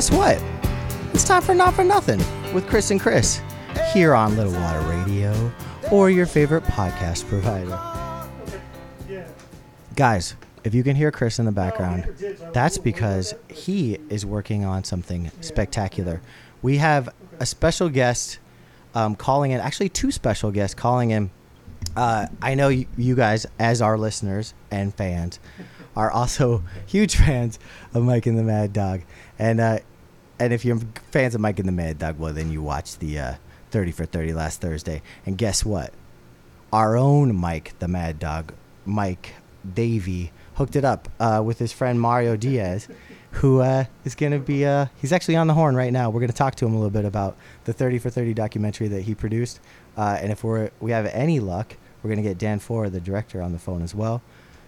Guess what? It's time for Not for Nothing with Chris and Chris here on Little Water Radio or your favorite podcast provider. Guys, if you can hear Chris in the background, that's because he is working on something spectacular. We have a special guest um, calling in, actually, two special guests calling in. Uh, I know you, guys, as our listeners and fans, are also huge fans of Mike and the Mad Dog. And uh, and if you're fans of Mike and the Mad Dog, well, then you watched the uh, 30 for 30 last Thursday. And guess what? Our own Mike the Mad Dog, Mike Davey, hooked it up uh, with his friend Mario Diaz, who uh, is going to be, uh, he's actually on the horn right now. We're going to talk to him a little bit about the 30 for 30 documentary that he produced. Uh, and if we're, we have any luck, we're going to get Dan Ford, the director, on the phone as well.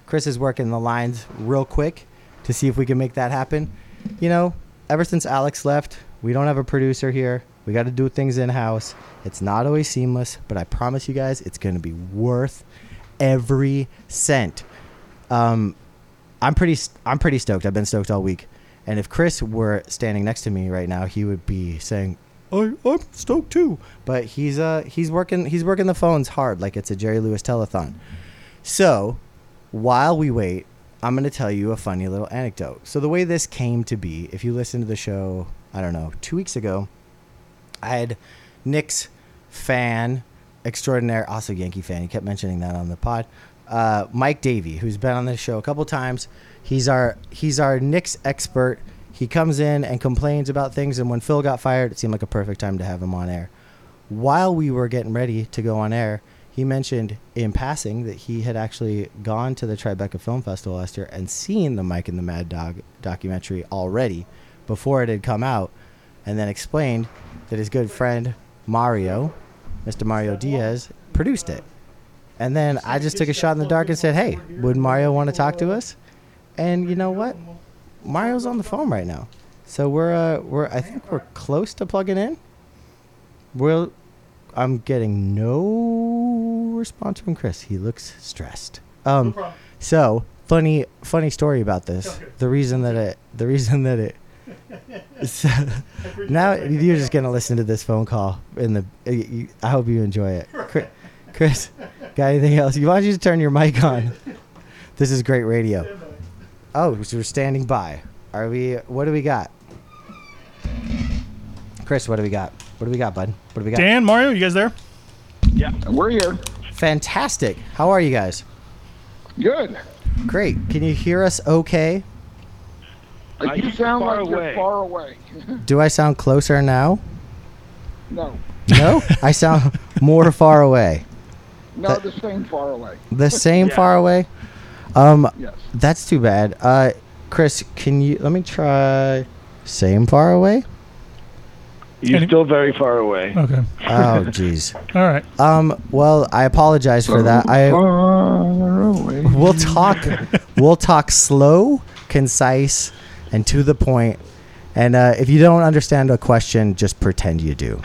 Chris is working the lines real quick to see if we can make that happen. You know, ever since Alex left, we don't have a producer here. We got to do things in house. It's not always seamless, but I promise you guys, it's going to be worth every cent. Um, I'm pretty, I'm pretty stoked. I've been stoked all week. And if Chris were standing next to me right now, he would be saying, I, "I'm stoked too." But he's uh, he's working, he's working the phones hard, like it's a Jerry Lewis telethon. So, while we wait, I'm going to tell you a funny little anecdote. So, the way this came to be, if you listen to the show, I don't know, two weeks ago, I had Knicks fan extraordinaire, also Yankee fan. He kept mentioning that on the pod. Uh, Mike Davey, who's been on this show a couple times. He's our he's our Knicks expert. He comes in and complains about things. And when Phil got fired, it seemed like a perfect time to have him on air. While we were getting ready to go on air, he mentioned in passing that he had actually gone to the Tribeca Film Festival last year and seen the Mike and the Mad Dog documentary already before it had come out, and then explained that his good friend Mario, Mr. Mario Diaz, produced it. And then I just took a shot in the dark and said, "Hey, would Mario want to talk to us?" And you know what? Mario's on the phone right now, so we're uh, we're I think we're close to plugging in. We'll, I'm getting no response from Chris. He looks stressed. Um, so funny funny story about this. The reason that it the reason that it so, now you're just gonna listen to this phone call in the. I hope you enjoy it, Chris. Chris got anything else? You want you to turn your mic on? This is great radio. Oh, so we're standing by. Are we? What do we got? Chris, what do we got? What do we got, bud? What do we got? Dan, Mario, you guys there? Yeah, we're here. Fantastic. How are you guys? Good. Great. Can you hear us okay? Uh, you sound like you're far away. Do I sound closer now? no, No? I sound more far away. no, That- the same far away. The same far away? Um Yes. that's too bad. Uh Chris, can you let me try same far away? You're Any- still very far away. Okay. Oh jeez. All right. Um well, I apologize for that. I Far away. we'll talk we'll talk slow, concise, and to the point. And uh, if you don't understand a question, just pretend you do.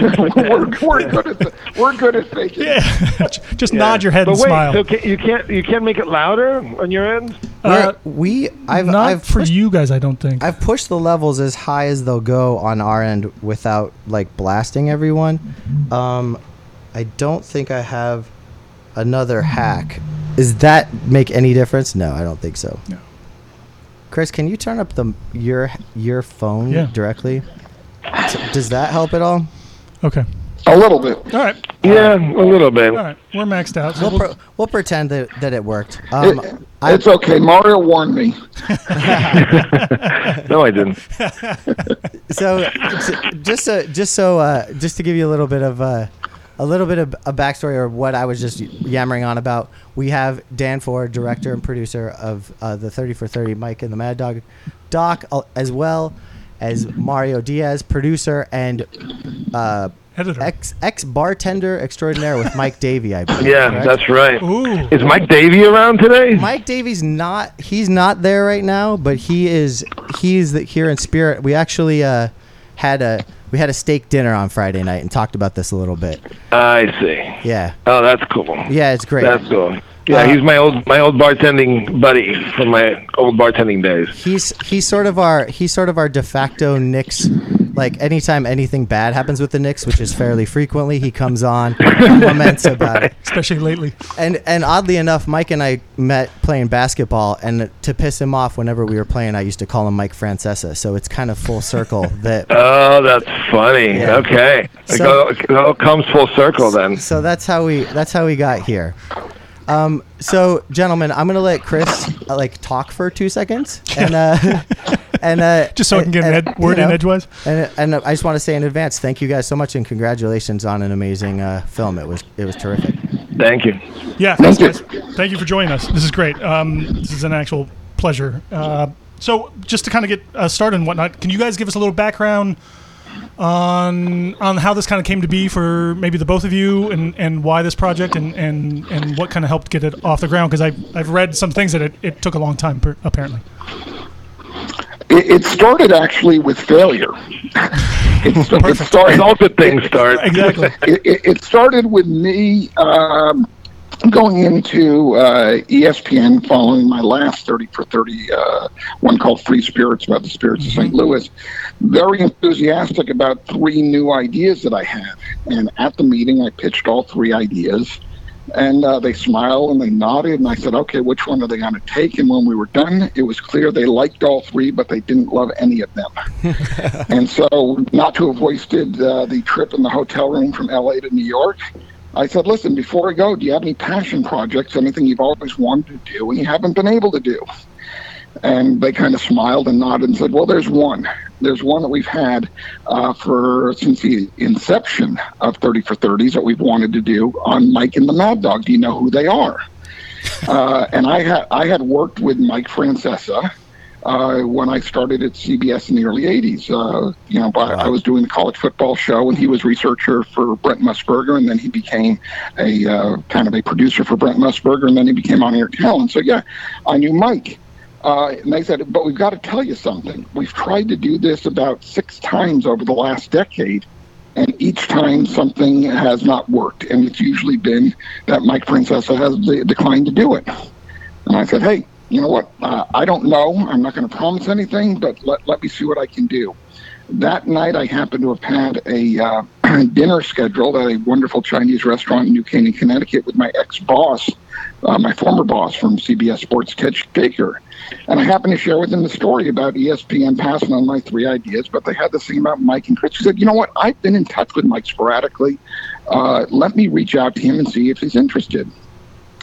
We're, we're good at the, we're good at faking. Yeah. Just Yeah. nod your head but and wait, smile. So can, you can't you can't make it louder on your end? Uh, We're- we I've not I've for pushed, you guys, I don't think. I've pushed the levels as high as they'll go on our end without like blasting everyone. Um, I don't think I have another hack. Does that make any difference? No, I don't think so. No. Chris, can you turn up the your your phone Yeah. directly? S- Does that help at all? okay. A little bit. All right. Yeah, a little bit. All right. We're maxed out. So We'll, we'll, pre- we'll pretend that, that it worked. Um, It- I- it's okay. Mario warned me. No, I didn't. so just so just so uh, just to give you a little bit of uh, a little bit of a backstory or what I was just yammering on about, we have Dan Ford, director and producer of uh, the Thirty for Thirty, Mike and the Mad Dog, Doc, uh, as well as Mario Diaz, producer and uh, editor. ex ex bartender extraordinaire with Mike Davey. I believe. Yeah, correct? that's right. Ooh. Is Mike Davey around today? Mike Davey's not he's not there right now, but he is he's the, here in spirit. We actually uh, had a we had a steak dinner on Friday night and talked about this a little bit. I see. Yeah, Oh, that's cool. yeah, it's great. That's cool. Yeah, Uh, he's my old my old bartending buddy from my old bartending days. He's he's sort of our he's sort of our de facto Knicks. Like anytime anything bad happens with the Knicks, which is fairly frequently, he comes on, and laments about it. especially lately. And and oddly enough, Mike and I met playing basketball, and to piss him off whenever we were playing, I used to call him Mike Francesa. So it's kind of full circle that. Oh, that's funny. Yeah. Okay, it, So- go, it all comes full circle then. So that's how we that's how we got here. Um, so, gentlemen, I'm gonna let Chris uh, like talk for two seconds, and uh, and uh, Just so I can get an ed- word you in know, edgewise. And and I just want to say in advance, thank you guys so much, and congratulations on an amazing uh, film. It was it was terrific. Thank you. Yeah, thanks, guys. Thank you for joining us. This is great. Um, this is an actual pleasure. Uh, so, just to kind of get uh, started and whatnot, can you guys give us a little background on on how this kind of came to be for maybe the both of you, and, and why this project, and, and, and what kind of helped get it off the ground? Because I've, I've read some things that it, it took a long time, per, apparently. It, it started actually with failure. it, it started. All good things start. Exactly. It, it, it started with me um, going into uh, ESPN following my last 30 for 30, uh, one called Free Spirits about the spirits of St. Louis. Very enthusiastic about three new ideas that I had. And at the meeting, I pitched all three ideas. And uh, they smiled and they nodded, and I said, "Okay, which one are they going to take?" And when we were done, it was clear they liked all three, but they didn't love any of them. and so, not to have wasted uh, the trip in the hotel room from LA to New York, I said, "Listen, before I go, do you have any passion projects? Anything you've always wanted to do and you haven't been able to do?" And they kind of smiled and nodded and said, "Well, there's one. There's one that we've had uh, for since the inception of 30 for 30s that we've wanted to do on Mike and the Mad Dog. Do you know who they are?" uh, and I had I had worked with Mike Francesa uh, when I started at CBS in the early '80s. Uh, you know, I, I was doing the college football show, and he was researcher for Brent Musburger, and then he became a uh, kind of a producer for Brent Musburger, and then he became on air talent. So yeah, I knew Mike. Uh, and they said, but we've got to tell you something. We've tried to do this about six times over the last decade, and each time something has not worked. And it's usually been that Mike Francesa has de- declined to do it. And I said, hey, you know what? Uh, I don't know. I'm not going to promise anything, but let, let me see what I can do. That night, I happened to have had a uh, dinner scheduled at a wonderful Chinese restaurant in New Canaan, Connecticut, with my ex boss, uh, my former boss from CBS Sports, Ted Shaker. And I happened to share with him the story about ESPN passing on my three ideas, but they had this thing about Mike and Chris. He said, you know what? I've been in touch with Mike sporadically. Uh, let me reach out to him and see if he's interested.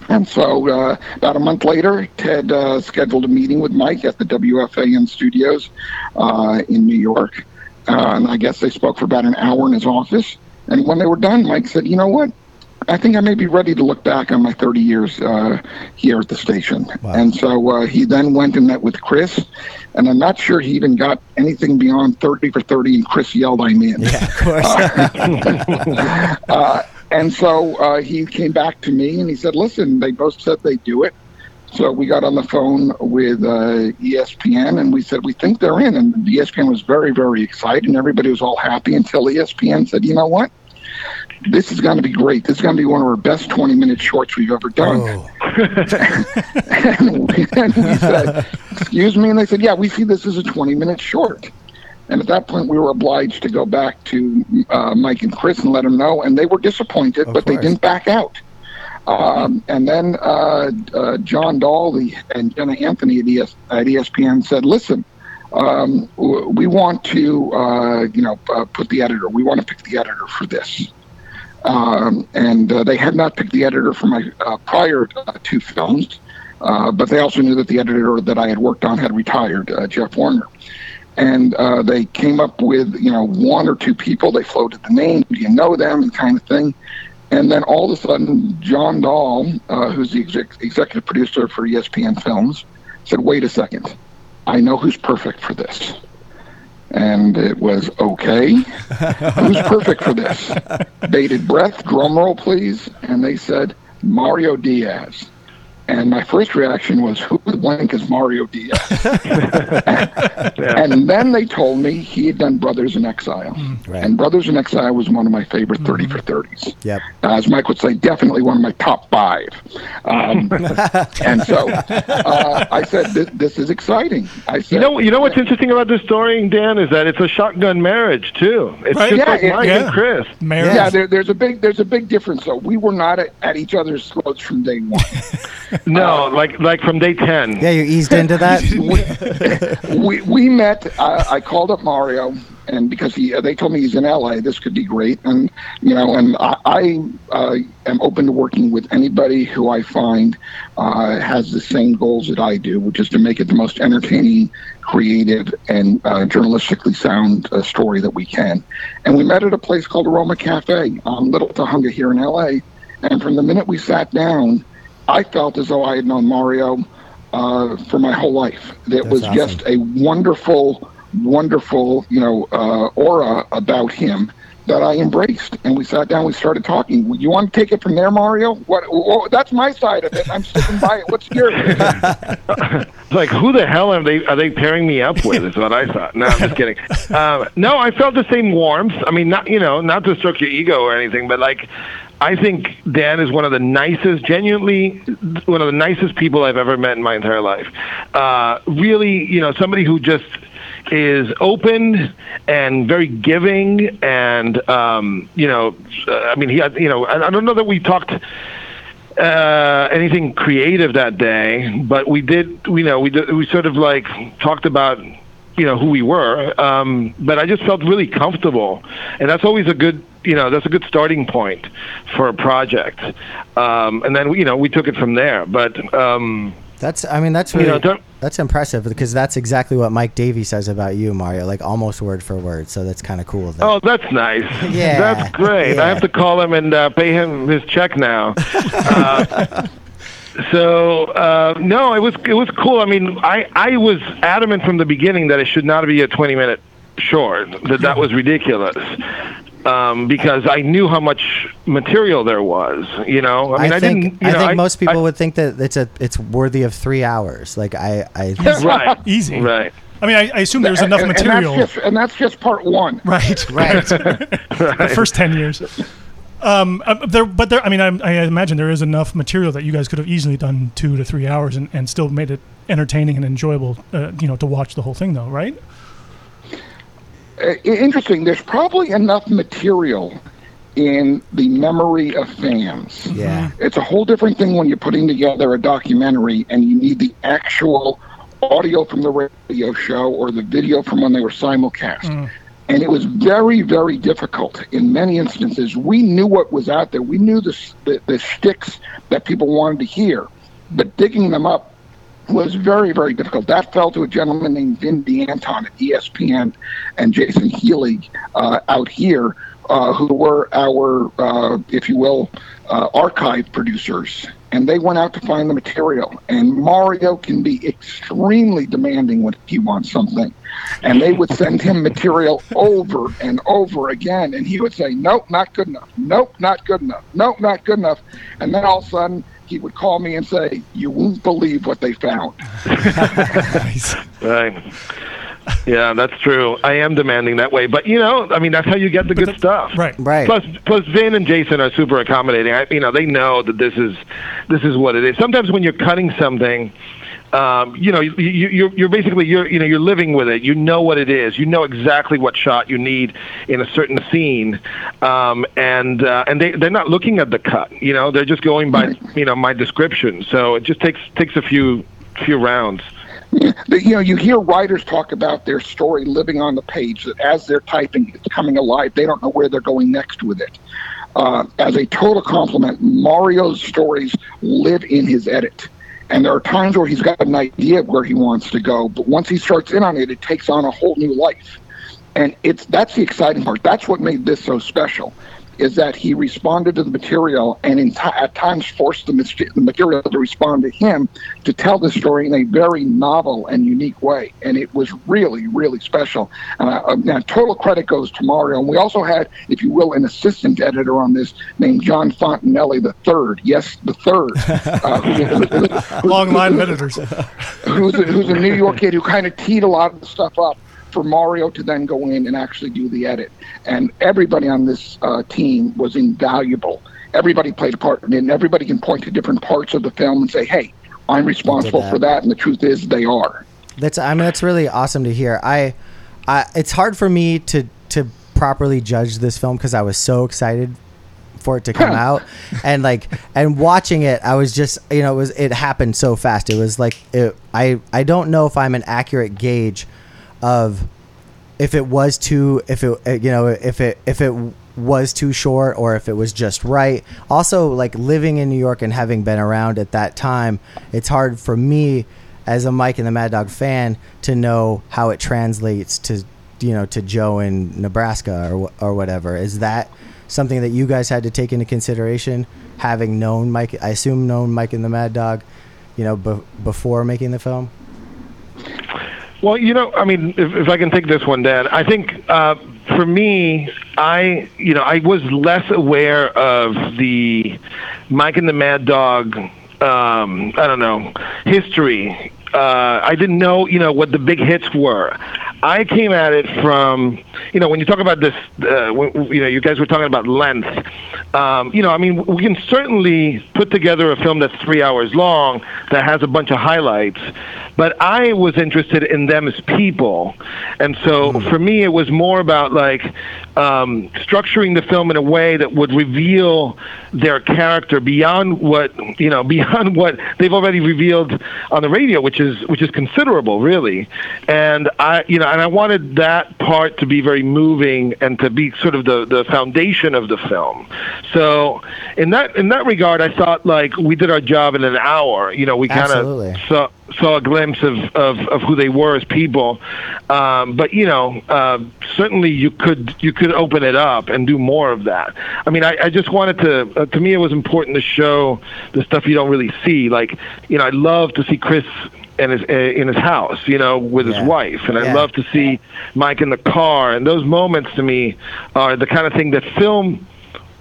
And so, uh, about a month later, Ted uh, scheduled a meeting with Mike at the WFAN studios uh, in New York. Uh, and I guess they spoke for about an hour in his office. And when they were done, Mike said, You know what? I think I may be ready to look back on my 30 years uh, here at the station. Wow. And so uh, he then went and met with Chris. And I'm not sure he even got anything beyond 30 for 30, and Chris yelled, I'm in. Yeah, of course. Uh, and so uh, he came back to me and he said, "Listen, they both said they do it." So we got on the phone with uh, ESPN and we said we think they're in. And ESPN was very, very excited, and everybody was all happy until ESPN said, "You know what? This is going to be great. This is going to be one of our best 20-minute shorts we've ever done." oh, and, we, and we said, "Excuse me," and they said, "Yeah, we see this as a 20-minute short." And at that point, we were obliged to go back to uh, Mike and Chris and let them know, and they were disappointed, Of but they didn't back out. Um, and then uh, uh, John Dahl the, and Jenna Anthony at, ES, at ESPN said, "Listen, um, we want to, uh, you know, uh, put the editor. We want to pick the editor for this." Um, and uh, they had not picked the editor for my uh, prior uh, two films, uh, but they also knew that the editor that I had worked on had retired, uh, Jeff Warner. And uh, they came up with, you know, one or two people. They floated the name. Do you know them? And kind of thing. And then all of a sudden, John Dahl, uh, who's the exec- executive producer for ESPN Films, said, "Wait a second, I know who's perfect for this." And it was okay. who's perfect for this? Bated breath, drum roll, please. And they said Mario Diaz. And my first reaction was, "Who the blank is Mario Diaz?" And then they told me he had done Brothers in Exile, Right. and Brothers in Exile was one of my favorite thirty for thirties. Yep. As Mike would say, definitely one of my top five. Um, and so uh, I said, this, "This is exciting." I said, You know, you know what's interesting about this story, Dan, is that it's a shotgun marriage too. It's Right. just Yeah, like it- Mike yeah. and Chris. Marriage. Yeah, there, there's a big there's a big difference though. We were not at, at each other's throats from day one. No, like like from day ten. Yeah, you eased into that. we we met. Uh, I called up Mario, and because he they told me he's in LA, this could be great. And you know, and I, I uh, am open to working with anybody who I find uh, has the same goals that I do, which is to make it the most entertaining, creative, and uh, journalistically sound uh, story that we can. And we met at a place called Aroma Cafe on Little Tujunga here in LA. And from the minute we sat down, I felt as though I had known Mario uh, for my whole life. It That's was awesome. just a wonderful, wonderful, you know, uh, aura about him that I embraced. And we sat down, we started talking. You want to take it from there, Mario? What? Oh, that's my side of it. I'm sticking by it. What's yours? It's like, who the hell are they? Are they pairing me up with? Is what I thought. No, I'm just kidding. Um, no, I felt the same warmth. I mean, not you know, not to stroke your ego or anything, but like, I think Dan is one of the nicest, genuinely one of the nicest people I've ever met in my entire life. Uh, really, you know, somebody who just is open and very giving, and um, you know, uh, I mean, he, had- you know, I, I don't know that we talked uh, anything creative that day, but we did. You know, we did, we sort of like talked about you know who we were. Um, but I just felt really comfortable, and that's always a good you know that's a good starting point for a project. Um, and then you know we took it from there. But um, That's. I mean, that's You really. know, that's impressive because that's exactly what Mike Davey says about you, Mario. Like almost word for word. So that's kind of cool. that- oh, that's nice. Yeah, that's great. yeah. I have to call him and uh, pay him his check now. Uh, So uh, no, it was it was cool. I mean, I I was adamant from the beginning that it should not be a 20 minute short. That that was ridiculous. Um, because I knew how much material there was, you know. I mean, I, think didn't. You I know, think most people I- would think that it's a it's worthy of three hours. Like I I right, Easy. right. I mean, I, I assume there's enough and, material. And that's, just, and that's just part one. right. right. the first 10 years. Um, uh, there, but there, I mean, I, I imagine there is enough material that you guys could have easily done two to three hours and, and still made it entertaining and enjoyable, uh, you know, to watch the whole thing, though, right? Uh, interesting. There's probably enough material in the memory of fans. Yeah. It's a whole different thing when you're putting together a documentary and you need the actual audio from the radio show or the video from when they were simulcast. And it was very, very difficult in many instances. We knew what was out there. We knew the, the, the shticks that people wanted to hear. But digging them up was very, very difficult. That fell to a gentleman named Vin DeAnton at ESPN and Jason Healy uh, out here, uh, who were our, uh, if you will, uh, archive producers. And they went out to find the material. And Mario can be extremely demanding when he wants something. And they would send him material over and over again. And he would say, Nope, not good enough. Nope, not good enough. Nope, not good enough. And then all of a sudden, he would call me and say, You won't believe what they found. Nice. Right. Yeah, that's true. I am demanding that way, but you know, I mean, that's how you get the good stuff. Right. Right. Plus, plus, Vin and Jason are super accommodating. I, you know, they know that this is this is what it is. Sometimes when you're cutting something, um, you know, you, you, you're you're basically you're you know you're living with it. You know what it is. You know exactly what shot you need in a certain scene, um, and uh, and they they're not looking at the cut. You know, they're just going by you know my description. So it just takes takes a few few rounds. You know, you hear writers talk about their story living on the page, that as they're typing, it's coming alive. They don't know where they're going next with it. Uh, as a total compliment, Mario's stories live in his edit. And there are times where he's got an idea of where he wants to go, but once he starts in on it, it takes on a whole new life. And it's that's the exciting part. That's what made this so special. Is that he responded to the material and in ti at times forced the, the material to respond to him to tell the story in a very novel and unique way. And it was really, really special. And uh, now, total credit goes to Mario. And we also had, if you will, an assistant editor on this named John Fontanelli the third. Yes, the third. Uh, who- who- Long line of editors. who's a, who's a New York kid who kind of teed a lot of the stuff up for Mario to then go in and actually do the edit. And everybody on this uh, team was invaluable. Everybody played a part in it, and everybody can point to different parts of the film and say, "Hey, I'm responsible that. for that." And the truth is, they are. That's I mean that's really awesome to hear. I, I it's hard for me to to properly judge this film because I was so excited for it to come out and like and watching it I was just you know it was it happened so fast. It was like it, I I don't know if I'm an accurate gauge of if it was too if it uh, you know if it if it was too short or if it was just right. Also like living in new york and having been around at that time it's hard for me as a mike and the mad dog fan to know how it translates to you know to joe in nebraska or, or whatever. Is that something that you guys had to take into consideration having known mike i assume known mike and the mad dog you know be- before making the film Well, you know, I mean, if, if I can take this one, Dan, I think uh, for me, I, you know, I was less aware of the Mike and the Mad Dog, um, I don't know, history. Uh, I didn't know, you know, what the big hits were. I came at it from, you know, when you talk about this, uh, when, you know, you guys were talking about length. Um, you know, I mean, we can certainly put together a film that's three hours long that has a bunch of highlights, but I was interested in them as people, and so for me, it was more about like um, structuring the film in a way that would reveal their character beyond what you know, beyond what they've already revealed on the radio, which is which is considerable, really. And I, you know, and I wanted that part to be very moving and to be sort of the the foundation of the film. So in that in that regard, I thought like we did our job in an hour. You know, we kind of saw saw a glimpse of, of, of who they were as people. Um, but you know, uh, certainly you could you could open it up and do more of that. I mean, I, I just wanted to. Uh, to me, it was important to show the stuff you don't really see. Like, you know, I love to see Chris. In his, uh, in his house, you know, with Yeah. his wife, and I love to see Mike in the car, and those moments to me are the kind of thing that film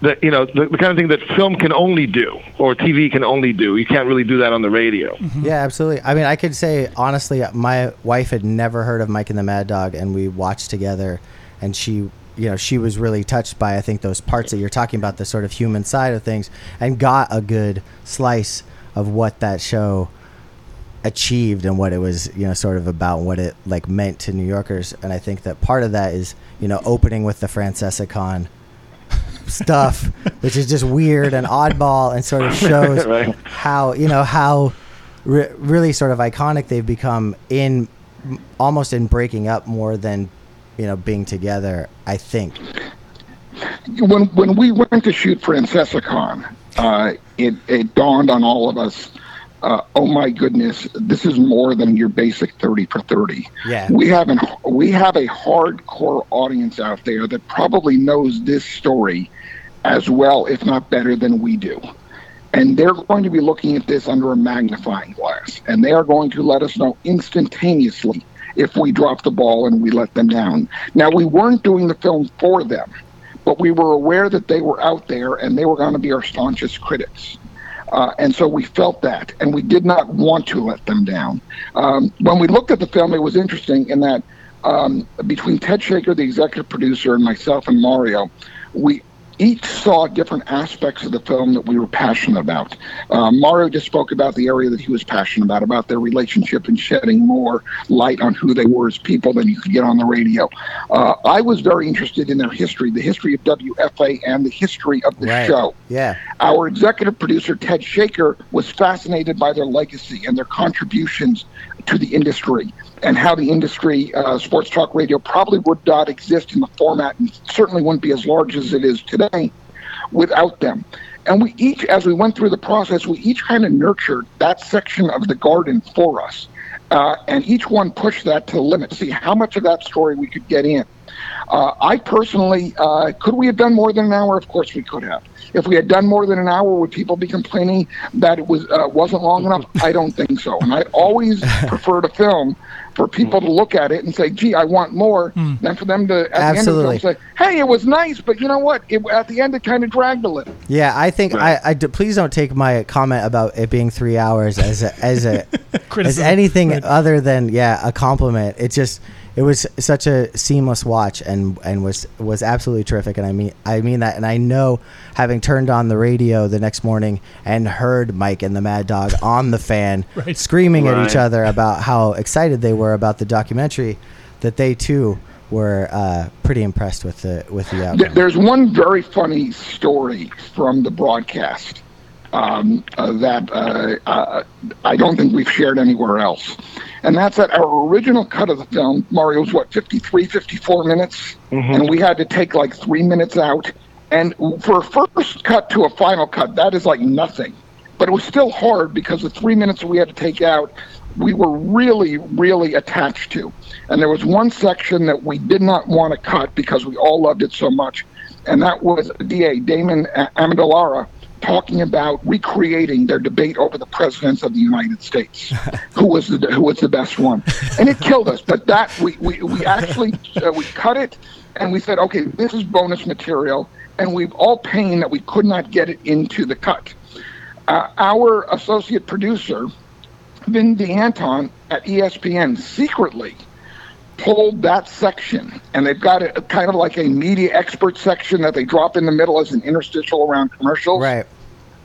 that you know the, the kind of thing that film can only do or TV can only do. You can't really do that on the radio. Mm-hmm. Yeah, absolutely. I mean, I could say honestly, my wife had never heard of Mike and the Mad Dog, and we watched together, and she, you know, she was really touched by I think those parts that you're talking about, the sort of human side of things, and got a good slice of what that show achieved and what it was, you know, sort of about what it like meant to New Yorkers. And I think that part of that is, you know, opening with the FrancesaCon stuff, which is just weird and oddball and sort of shows Right. how you know how re- really sort of iconic they've become in almost in breaking up more than you know being together. I think. when when we went to shoot FrancesaCon, uh, it it dawned on all of us. Uh, oh my goodness, this is more than your basic thirty for thirty. Yeah. we have an we have a hardcore audience out there that probably knows this story as well, if not better, than we do. And they're going to be looking at this under a magnifying glass, and they are going to let us know instantaneously if we drop the ball and we let them down. Now, we weren't doing the film for them but we were aware that they were out there and they were going to be our staunchest critics. Uh, and so we felt that, and we did not want to let them down. Um, when we looked at the film, it was interesting in that um, between Ted Shaker, the executive producer, and myself and Mario, we each saw different aspects of the film that we were passionate about. Uh, Mario just spoke about the area that he was passionate about, about their relationship and shedding more light on who they were as people than you could get on the radio. Uh, I was very interested in their history, the history of WFAN the history of the Right. show. Yeah. Our executive producer, Ted Shaker, was fascinated by their legacy and their contributions to the industry and how the industry, uh, sports talk radio, probably would not exist in the format and certainly wouldn't be as large as it is today without them. And we each, as we went through the process, we each kind of nurtured that section of the garden for us. Uh, and each one pushed that to the limit to see how much of that story we could get in. Uh, I personally, uh, could we have done more than an hour? Of course we could have. If we had done more than an hour, would people be complaining that it was uh, wasn't long enough? I don't think so. And I always prefer to film for people to look at it and say, "Gee, I want more," than for them to at the end Absolutely. of the film say, "Hey, it was nice, but you know what? It, at the end, it kind of dragged a little." Yeah, I think Right. I, please don't take my comment about it being three hours as a, as a as anything Right. other than yeah a compliment. It just it was such a seamless watch and and was was absolutely terrific. And I mean I mean that. And I know having turned on the radio the next morning and heard Mike and the Mad Dog on the fan Right. screaming at each other about how excited they were about the documentary, that they too were uh, pretty impressed with the with the Th- outcome. There's one very funny story from the broadcast um, uh, that uh, uh, I don't think we've shared anywhere else. And that's that our original cut of the film, Mario, was what, 53, 54 minutes? And we had to take like three minutes out. And for a first cut to a final cut, that is like nothing. But it was still hard because the three minutes we had to take out, we were really, really attached to. And there was one section that we did not want to cut because we all loved it so much. And that was DA Damon A- Amendolara talking about recreating their debate over the presidents of the United States, who was the who was the best one, and it killed us. But that we we, we actually uh, we cut it, and we said, okay, this is bonus material, and we've all pain that we could not get it into the cut. Uh, our associate producer, Vin DeAnton at ESPN, secretly pulled that section, and they've got a, kind of like a media expert section that they drop in the middle as an interstitial around commercials. right.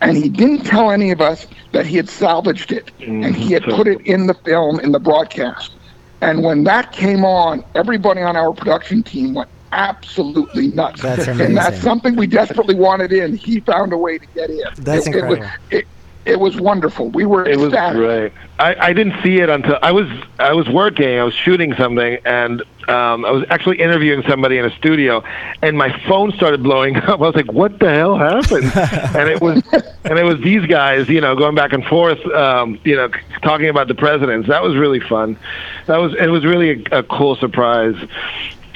And he didn't tell any of us that he had salvaged it, and he had put it in the film in the broadcast. And when that came on, everybody on our production team went absolutely nuts. That's And that's something we desperately wanted in. He found a way to get in. That's it, It was, incredible. it, it was wonderful. We were It was ecstatic. great. I, I didn't see it until I was I was working. I was shooting something, and um, I was actually interviewing somebody in a studio, and my phone started blowing up. I was like, "What the hell happened?" and it was and it was these guys, you know, going back and forth, um, you know, talking about the presidents. That was really fun. That was it was really a, a cool surprise.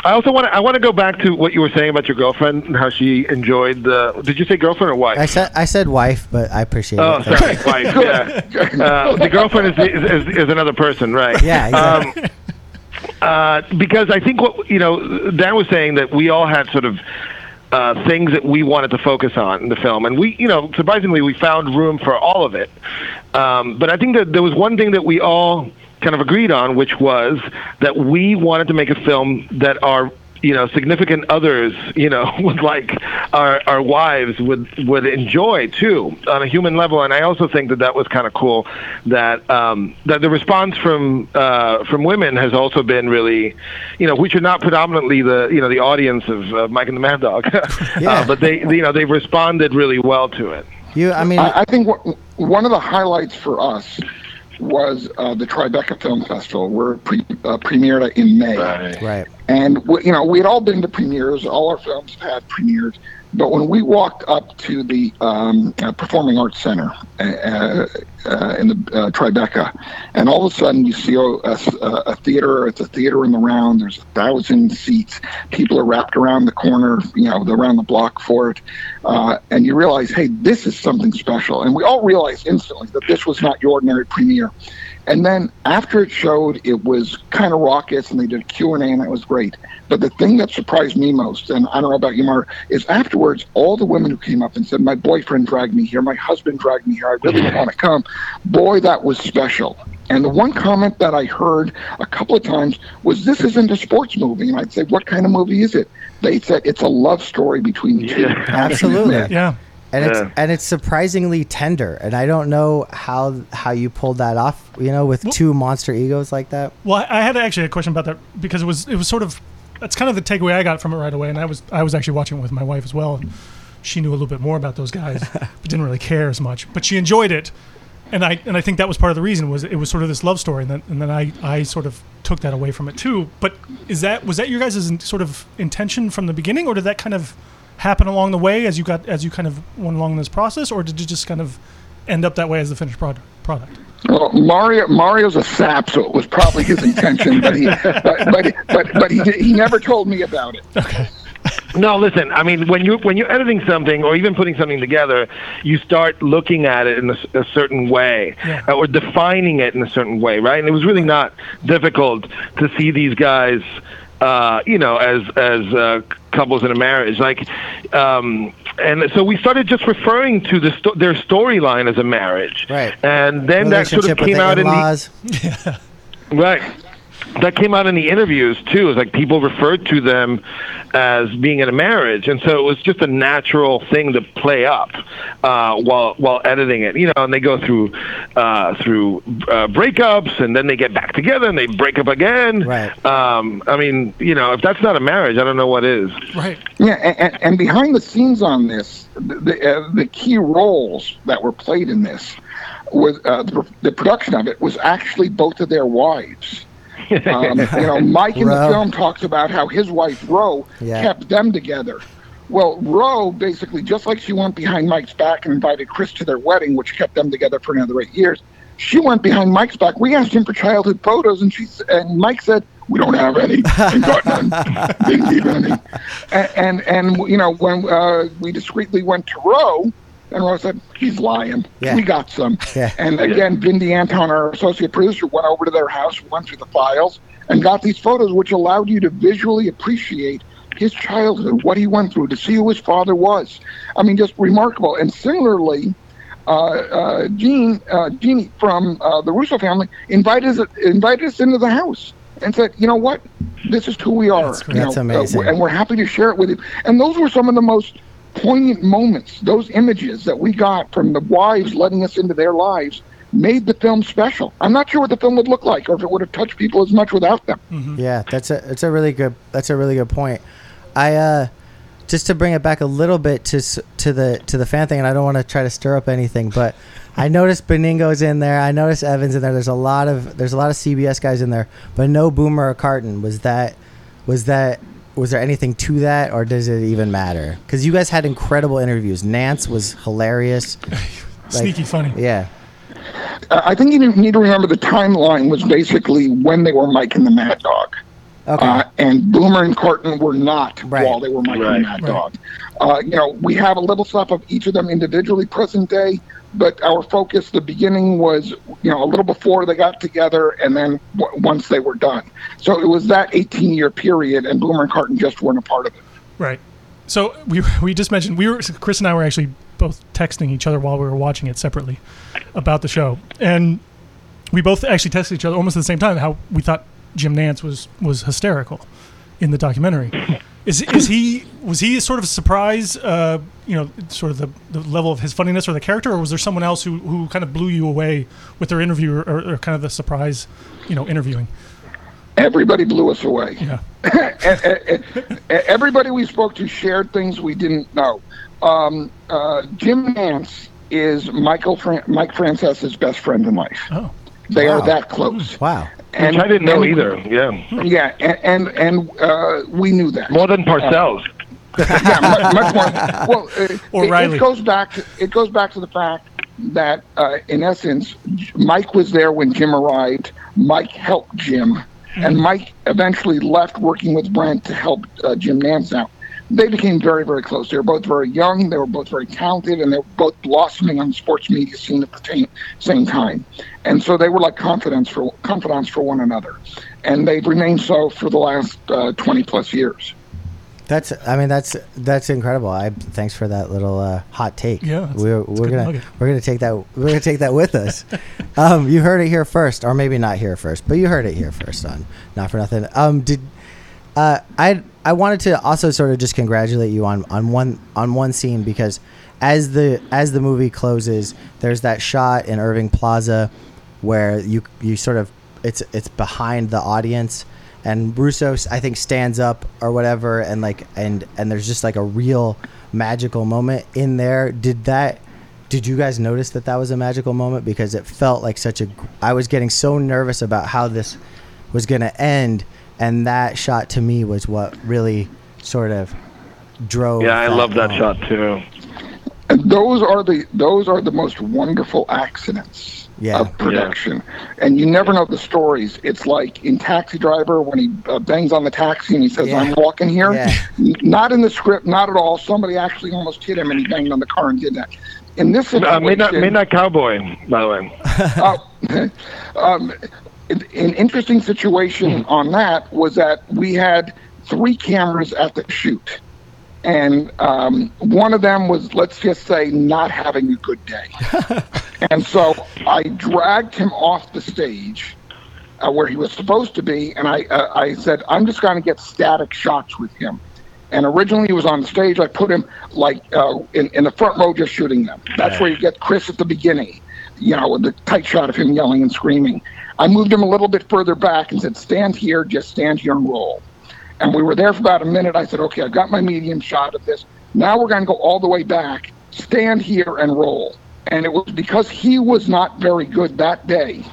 I also want to I want to go back to what you were saying about your girlfriend and how she enjoyed the. Did you say girlfriend or wife? I said I said wife, but I appreciate Oh, it. Sorry, wife. Yeah, uh, the girlfriend is, is is is another person, right? Yeah, exactly. Um, uh, because I think what you know, Dan was saying that we all had sort of uh, things that we wanted to focus on in the film, and we, you know, surprisingly, we found room for all of it. Um, but I think that there was one thing that we all kind of agreed on, which was that we wanted to make a film that our you know significant others you know would like our our wives would would enjoy too on a human level. And i also think that that was kind of cool that um that the response from uh from women has also been really you know which are not predominantly the you know the audience of uh, mike and the mad dog. Yeah. uh, but they you know they've responded really well to it. You, I mean, I, I think wh- one of the highlights for us was uh, the Tribeca Film Festival, where it pre- uh, premiered in May. right. And we, you know, we had all been to premieres. All our films have had premieres. But when we walked up to the um, uh, Performing Arts Center uh, uh, in the uh, Tribeca, and all of a sudden you see a, a, a theater. It's a theater in the round. There's a thousand seats. People are wrapped around the corner, you know, around the block for it, uh, and you realize, hey, this is something special. And we all realized instantly that this was not your ordinary premiere. And then after it showed, it was kind of raucous, and they did a Q&A, and that was great. But the thing that surprised me most, and I don't know about you, Mark, is afterwards, all the women who came up and said, my boyfriend dragged me here, my husband dragged me here, I really want to come. Boy, that was special. And the one comment that I heard a couple of times was, this isn't a sports movie. And I'd say, what kind of movie is it? They said, it's a love story between two. Yeah. Absolutely. men." Yeah. And Yeah. it's and it's surprisingly tender and i don't know how how you pulled that off you know with two monster egos like that Well, I I had actually a question about that because it was it was sort of that's kind of the takeaway I got from it right away, and I was I was actually watching it with my wife as well, and she knew a little bit more about those guys, but didn't really care as much. But she enjoyed it, and I and I think that was part of the reason was it was sort of this love story, and then and then I I sort of took that away from it too. But is that was that your guys' sort of intention from the beginning, or did that kind of happen along the way as you got as you kind of went along in this process, or did it just kind of end up that way as the finished product? Product. Well, Mario Mario's a sap, so it was probably his intention, but he but but but, but he he never told me about it. No, listen. I mean, when you when you're editing something or even putting something together, you start looking at it in a certain way Yeah. uh, or defining it in a certain way, right? And it was really not difficult to see these guys, uh, you know, as as uh, couples in a marriage. Like, um, and so we started just referring to the sto- their storyline as a marriage, Right. And then that sort of came out in the. Right. That came out in the interviews too. It's like people referred to them as being in a marriage, and so it was just a natural thing to play up uh, while while editing it. You know, and they go through uh, through uh, breakups, and then they get back together, and they break up again. Right. Um, I mean, you know, if that's not a marriage, I don't know what is. Right. Yeah, and, and behind the scenes on this, the the, uh, the key roles that were played in this was uh, the, the production of it was actually both of their wives. Um, you know, Mike in the film talks about how his wife Ro Yeah. kept them together. Well, Ro basically, just like she went behind Mike's back and invited Chris to their wedding, which kept them together for another eight years, she went behind Mike's back. We asked him for childhood photos, and she and Mike said, "We don't have any. Got none. Didn't any." And and, and you know, when uh, we discreetly went to Ro, and Rose said, "He's lying. Yeah. We got some." Yeah. And again, Vin DeAnton, our associate producer, went over to their house, went through the files, and got these photos, which allowed you to visually appreciate his childhood, what he went through, to see who his father was. I mean, just remarkable. And similarly, uh, uh, Gene, uh, Jeannie from uh, the Russo family invited us, invited us into the house and said, "You know what? This is who we are. That's. You That's know, amazing. uh, and we're happy to share it with you." And those were some of the most poignant moments. Those images that we got from the wives letting us into their lives made the film special. I'm not sure what the film would look like, or if it would have touched people as much without them. Yeah, that's a it's a really good that's a really good point. I uh just to bring it back a little bit to to the to the fan thing, and I don't want to try to stir up anything, but I noticed Benigno's in there. I noticed Evans in there. There's a lot of there's a lot of CBS guys in there, but no Boomer or Carton. Was that was that was there anything to that, or does it even matter? Because you guys had incredible interviews. Nantz was hilarious. Sneaky funny. Yeah, Uh, I think you need to remember the timeline was basically when they were Mike and the Mad Dog. okay, Uh, and Boomer and Carton were not Right. while they were Mike Right. and the Mad Right. Dog. Uh, you know, we have a little stuff of each of them individually present day, but our focus, the beginning was, you know, a little before they got together and then w- once they were done. So it was that 18 year period, and Boomer and Carton just weren't a part of it. Right. So we we just mentioned we were Chris and I were actually both texting each other while we were watching it separately about the show, and we both actually texted each other almost at the same time how we thought Jim Nantz was was hysterical in the documentary. Is is he was he a sort of a surprise? Uh, you know, sort of the, the level of his funniness or the character, or was there someone else who, who kind of blew you away with their interview or, or, or kind of the surprise, you know, interviewing? Everybody blew us away. Yeah. Everybody we spoke to shared things we didn't know. Um, uh, Jim Nantz is Michael Fran- Mike Francesa's best friend in life. Oh. They Wow. are that close. wow. Which I didn't know and- either. Yeah, Yeah, and and, and uh, we knew that. more than Parcells. Yeah, much, much more. Well, it, it goes back. To, it goes back to the fact that, uh, in essence, Mike was there when Jim arrived. Mike helped Jim, and Mike eventually left working with Brent to help uh, Jim Nantz out. They became very, very close. They were both very young. They were both very talented, and they were both blossoming on the sports media scene at the same, same time. And so they were like confidants for confidants for one another, and they've remained so for the last uh, twenty plus years. That's I mean that's that's incredible. I thanks for that little uh, hot take. Yeah, we're we're gonna nugget. we're gonna take that we're gonna take that with us. um, you heard it here first, or maybe not here first, but you heard it here first on not for nothing. Um, did uh, I I wanted to also sort of just congratulate you on on one on one scene because as the as the movie closes, there's that shot in Irving Plaza where you you sort of it's it's behind the audience and Russo I think stands up or whatever and like and and there's just like a real magical moment in there. Did that did you guys notice that that was a magical moment because it felt like such a I was getting so nervous about how this was going to end and that shot to me was what really sort of drove Yeah, I love that shot too. And those are the those are the most wonderful accidents Yeah. of production, and you never know the stories. It's like in Taxi Driver when he uh, bangs on the taxi and he says, Yeah. "I'm walking here." Yeah. Not in the script, not at all. Somebody actually almost hit him, and he banged on the car and did that. In this situation, Uh, Midnight, Midnight Cowboy, by the way. Oh, um, an an interesting situation on that was that we had three cameras at the shoot. And um, one of them was, let's just say, not having a good day. and so I dragged him off the stage uh, where he was supposed to be, and I, uh, I said, I'm just going to get static shots with him. And originally he was on the stage. I put him like uh, in, in the front row just shooting them. That's where you get Chris at the beginning, you know, with the tight shot of him yelling and screaming. I moved him a little bit further back and said, stand here, just stand here and roll. And we were there for about a minute. I said, okay, I've got my medium shot of this. Now we're going to go all the way back, stand here and roll. And it was because he was not very good that day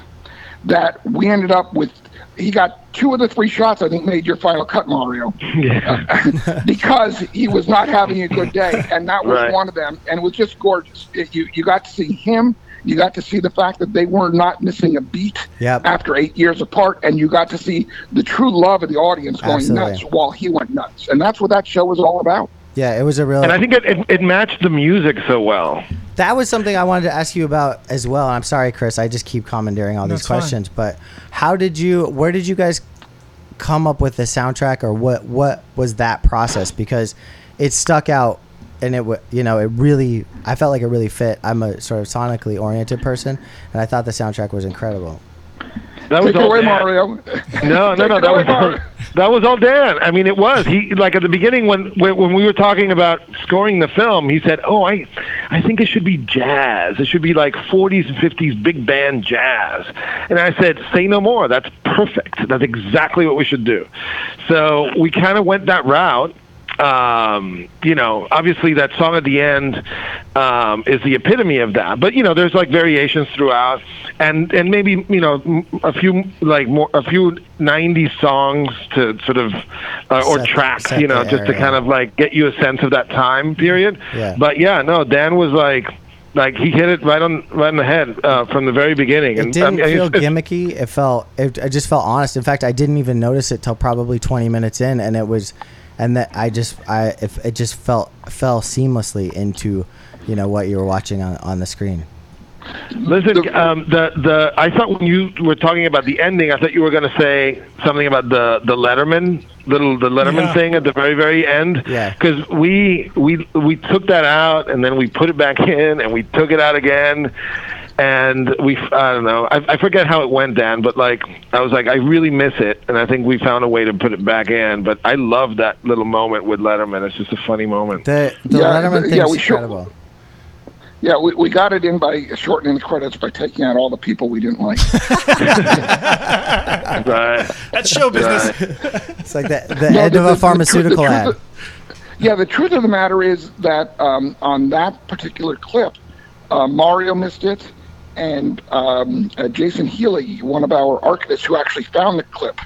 that we ended up with, he got two of the three shots I think made your final cut, Mario because he was not having a good day, and that was Right. one of them. And it was just gorgeous. It, you you got to see him. You got to see the fact that they were not missing a beat Yep. after eight years apart, and you got to see the true love of the audience going Absolutely. nuts while he went nuts. And that's what that show was all about. Yeah, it was a real. And I think it, it, it matched the music so well. That was something I wanted to ask you about as well. I'm sorry, Chris. I just keep commandeering all these That's fine. questions. But how did you? Where did you guys come up with the soundtrack, or what? What was that process? Because it stuck out, and it wa- you know it really. I felt like it really fit. I'm a sort of sonically oriented person, and I thought the soundtrack was incredible. That was Take all away, Dan. Mario. No, no, no. That was all, that was all Dan. I mean, it was. He like at the beginning when when when we were talking about scoring the film, he said, "Oh, I, I think it should be jazz. It should be like 40s and 50s big band jazz." And I said, "Say no more. That's perfect. That's exactly what we should do." So we kind of went that route. Um, you know, obviously that song at the end um, is the epitome of that. But you know, there's like variations throughout, and and maybe you know a few like more a few '90s songs to sort of uh, or Set- tracks, set you know, just to kind of like get you a sense of that time period. Yeah. But yeah, no, Dan was like. Like he hit it right on right on the head uh, from the very beginning, It and didn't I mean, feel gimmicky. It felt. It, it just felt honest. In fact, I didn't even notice it till probably 20 minutes in, and it was, and that I just I if it just felt fell seamlessly into, you know, what you were watching on on the screen. Listen, um, the the I thought when you were talking about the ending, I thought you were going to say something about the the Letterman little the Letterman Yeah. thing at the very very end. Yeah. Because we we we took that out and then we put it back in and we took it out again. And we, I don't know, I, I forget how it went, Dan, but like, I was like, I really miss it, and I think we found a way to put it back in. But I love that little moment with Letterman. It's just a funny moment. The the Yeah, Letterman the- thing's yeah, we should- incredible. Yeah, we, we got it in by shortening the credits by taking out all the people we didn't like. Right. That's show business. It's like the the No, end the- of a pharmaceutical truth- the ad. of- yeah, the truth of the matter is that um, on that particular clip, uh, Mario missed it, and um, uh, Jason Healy, one of our archivists who actually found the clip,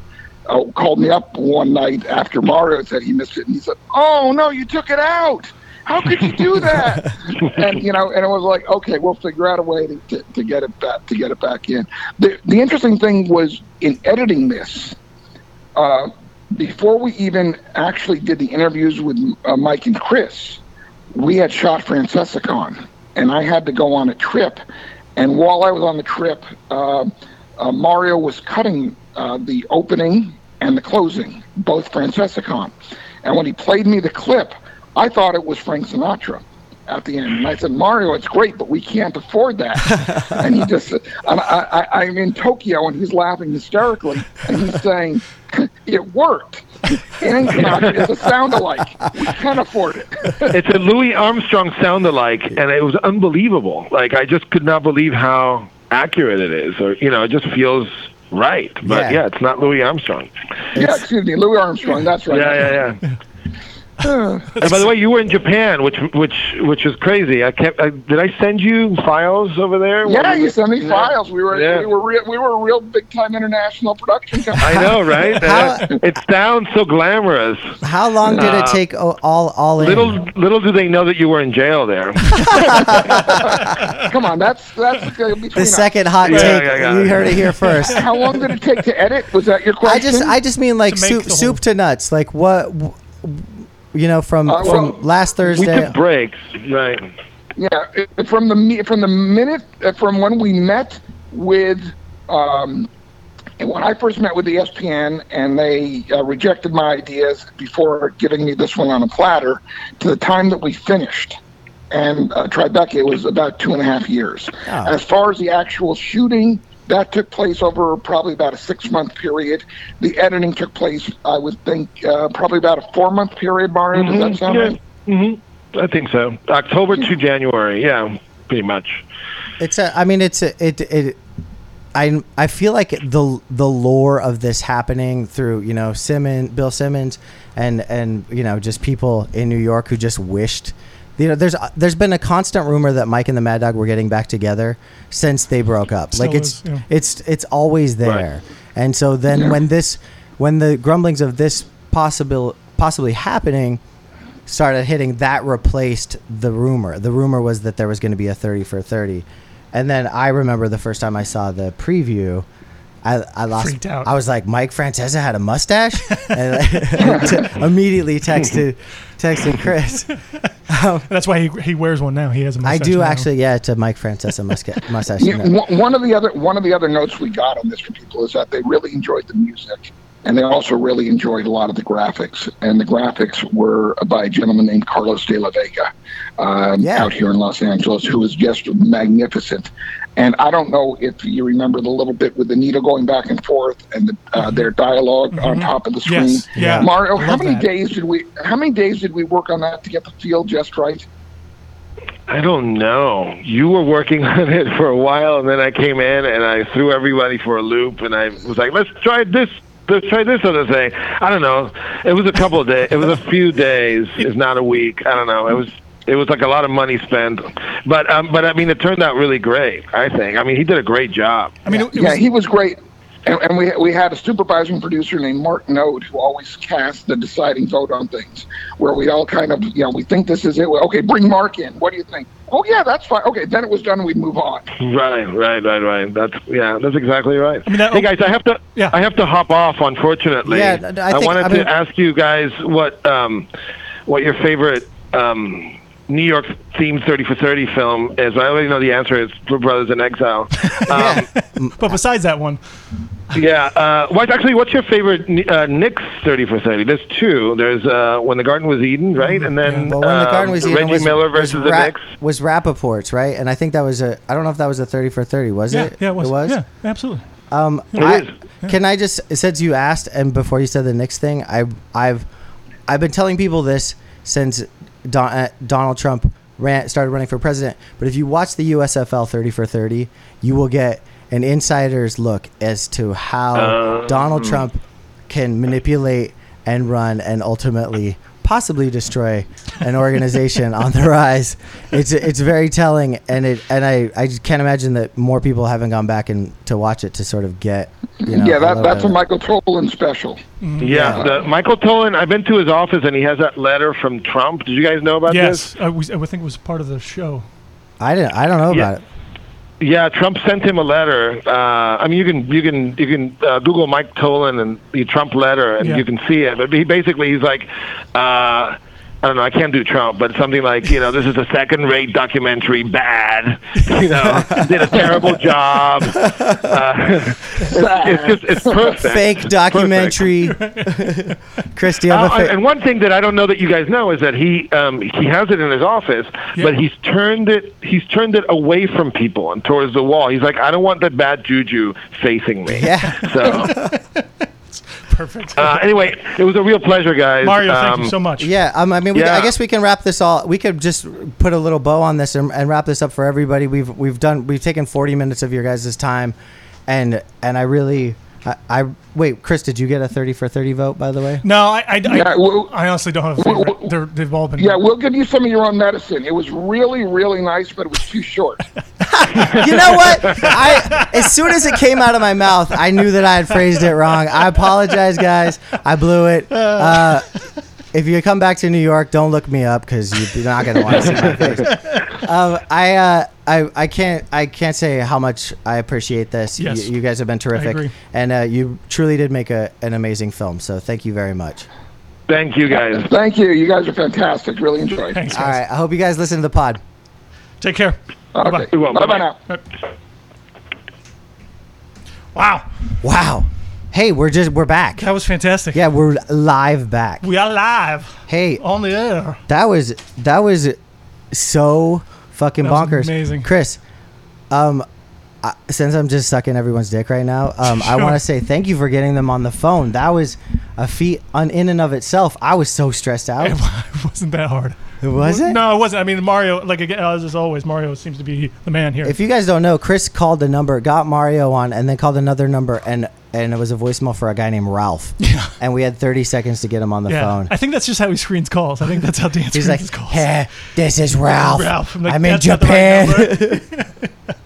uh, called me up one night after Mario said he missed it, and he said, "Oh no, you took it out." How could you do that? and you know, and it was like, okay, we'll figure out a way to, to, to get it back to get it back in. The the interesting thing was in editing this, uh, before we even actually did the interviews with uh, Mike and Chris, we had shot Francesa FrancesaCon, and I had to go on a trip. And while I was on the trip, uh, uh, Mario was cutting uh, the opening and the closing, both FrancesaCon. And when he played me the clip, I thought it was Frank Sinatra at the end. And I said, Mario, it's great, but we can't afford that. and he just, and I, I, I'm in Tokyo and he's laughing hysterically. And he's saying, it worked. It ain't Sinatra, it's a sound alike. We can't afford it. it's a Louis Armstrong sound alike, and it was unbelievable. Like I just could not believe how accurate it is, or you know, it just feels right. But Yeah. yeah, it's not Louis Armstrong. yeah, excuse me, Louis Armstrong, that's right. Yeah, yeah, yeah. And by the way, you were in Japan, which which which is crazy. I kept. I, did I send you files over there? Yeah, When we- you sent me Yeah. files. We were Yeah. we were real, we were a real big time international production company. I know, right? How- Uh, it sounds so glamorous. How long did it Uh, take all all in? Little little do they know that you were in jail there. Come on, that's that's uh, between the us. second hot Yeah, take. yeah, yeah. you heard it here first. How long did it take to edit? Was that your question? I just I just mean like To make soup whole- soup to nuts. Like what you know from Uh, from well, last we Thursday. took breaks, right? Yeah, from the from the minute uh, from when we met with um, when I first met with E ESPN and they uh, rejected my ideas before giving me this one on a platter, to the time that we finished. And uh, Tribeca it was about two and a half years. Oh. As far as the actual shooting, that took place over probably about a six month period. The editing took place, I would think, uh, probably about a four month period. Mario, does that sound right? Mm-hmm. I think so. October to January. Yeah, pretty much. It's a. I mean, it's a. It. It. I. I feel like the the lore of this happening through you know Simmons, Bill Simmons, and and you know just people in New York who just wished. You know, there's there's been a constant rumor that Mike and the Mad Dog were getting back together since they broke up. Still like it's is, yeah. it's it's always there. And so then Yeah. when this when the grumblings of this possible possibly happening started hitting, that replaced the rumor. The rumor was that there was going to be a 30 for 30. And then I remember the first time I saw the preview, I, I lost. Freaked out. I was like, Mike Francesa had a mustache, and I t- immediately texted texted Chris. Um, That's why he, he wears one now. He has a mustache I do now. actually, yeah, it's a Mike Francesa musca- mustache. Yeah, you one one of the other one of the other notes we got on this from people is that they really enjoyed the music, and they also really enjoyed a lot of the graphics. And the graphics were by a gentleman named Carlos de la Vega, um, Yeah. out here in Los Angeles, who was just magnificent. And I don't know if you remember the little bit with the needle going back and forth and the, uh, their dialog on top of the screen. Yes, yeah. Mario, how many that. days did we? How many days did we work on that to get the feel just right? I don't know. You were working on it for a while, and then I came in and I threw everybody for a loop, and I was like, "Let's try this. Let's try this other thing." I don't know. It was a couple of days. It was a few days. It's not a week. I don't know. It was. It was like a lot of money spent, but um, but I mean, it turned out really great. I think. I mean, he did a great job. I mean, it, it yeah, was, he was great. And, and we we had a supervising producer named Mark Node who always cast the deciding vote on things, where we all kind of you know we think this is it. Okay, bring Mark in. What do you think? Oh yeah, that's fine. Okay, then it was done. We'd move on. Right, right, right, right. That's yeah, that's exactly right. mean, that- hey guys, I have to Yeah. I have to hop off. Unfortunately, Yeah, I think- wanted I mean- to ask you guys what um what your favorite um New York themed 30 for 30 film is. I already know the answer is Blue Brothers in Exile. Um, but besides that one, yeah. Uh, what actually? What's your favorite uh, Knicks 30 for 30? There's two. There's uh, when the Garden was Eden, right? And then Well, when the garden um, was eaten, Reggie was, Miller was versus the Ra- Knicks. was Rapaport's right, and I think that was a. I don't know if that was a thirty for thirty. Was yeah, it? yeah, it was. It was. Yeah, absolutely. Um, It I, is. Can I just since you asked and before you said the Knicks thing, I I've I've been telling people this since Don, uh, Donald Trump ran started running for president. But if you watch the USFL 30 for 30, you will get an insider's look as to how Um. Donald Trump can manipulate and run and ultimately possibly destroy an organization on the rise. It's it's very telling, and it and I I just can't imagine that more people haven't gone back and to watch it to sort of get you know. yeah, that, little that's a Michael Tollin special. Mm-hmm. Yeah, the, Michael Tollin. I've been to his office, and he has that letter from Trump. Did you guys know about this? Uh, yes, I, I think it was part of the show. I didn't. I don't know Yeah. about it. Yeah, Trump sent him a letter. Uh, I mean, you can you can you can uh, Google Mike Tollin and the Trump letter, and Yeah. you can see it. But he basically he's like, uh, I don't know, I can't do Trump, but something like you know, this is a second-rate documentary, bad. You know, did a terrible job. Uh, it's, it's just it's perfect. Fake documentary. Chris, do you have Uh, fa- and one thing that I don't know that you guys know is that he um, he has it in his office, Yeah. but he's turned it he's turned it away from people and towards the wall. He's like, I don't want that bad juju facing me. Yeah. So Perfect. uh, anyway, it was a real pleasure, guys. Mario, thank Um, you so much. Yeah, um, I mean, we, I guess we can wrap this all. We could just put a little bow on this and, and wrap this up for everybody. We've we've done we've taken forty minutes of your guys' time, and and I really I, I wait, Chris. Did you get a thirty for thirty vote? By the way, No, I, I, I, Yeah, well- I honestly don't have a well. They're, they've all been. Yeah, we'll give you some of your own medicine. It was really, really nice, but it was too short. you know what? I as soon as it came out of my mouth, I knew that I had phrased it wrong. I apologize, guys. I blew it. Uh, if you come back to New York, don't look me up because you're not gonna want to see my face. Um, I, uh, I, I can't, I can't say how much I appreciate this. Yes. You, you guys have been terrific, agree. and uh, you truly did make a, an amazing film. So thank you very much. Thank you, guys. Thank you. You guys are fantastic. Really enjoyed. Thanks, All guys. right, I hope you guys listen to the pod. Take care. Okay. Bye-bye. You're. Bye bye now. Wow, Wow. Hey, we're just we're back. that was fantastic. Yeah, we're live back. We are live Hey, on the air. That was that was so fucking That was bonkers. amazing. Chris. Um, I, since I'm just sucking everyone's dick right now, um, I Sure. want to say thank you for getting them on the phone. That was a feat on in and of itself. I was so stressed out. It wasn't that hard. Was it? No, it wasn't. I mean, Mario, like again, as always, Mario seems to be the man here. If you guys don't know, Chris called the number, got Mario on, and then called another number, and and it was a voicemail for a guy named Ralph. Yeah. And we had 30 seconds to get him on the yeah, phone. I think that's just how he screens calls. I think that's how Dan He's screens like, calls. "Hey, this is Ralph. Ralph. I'm like, I'm in "That's right Japan."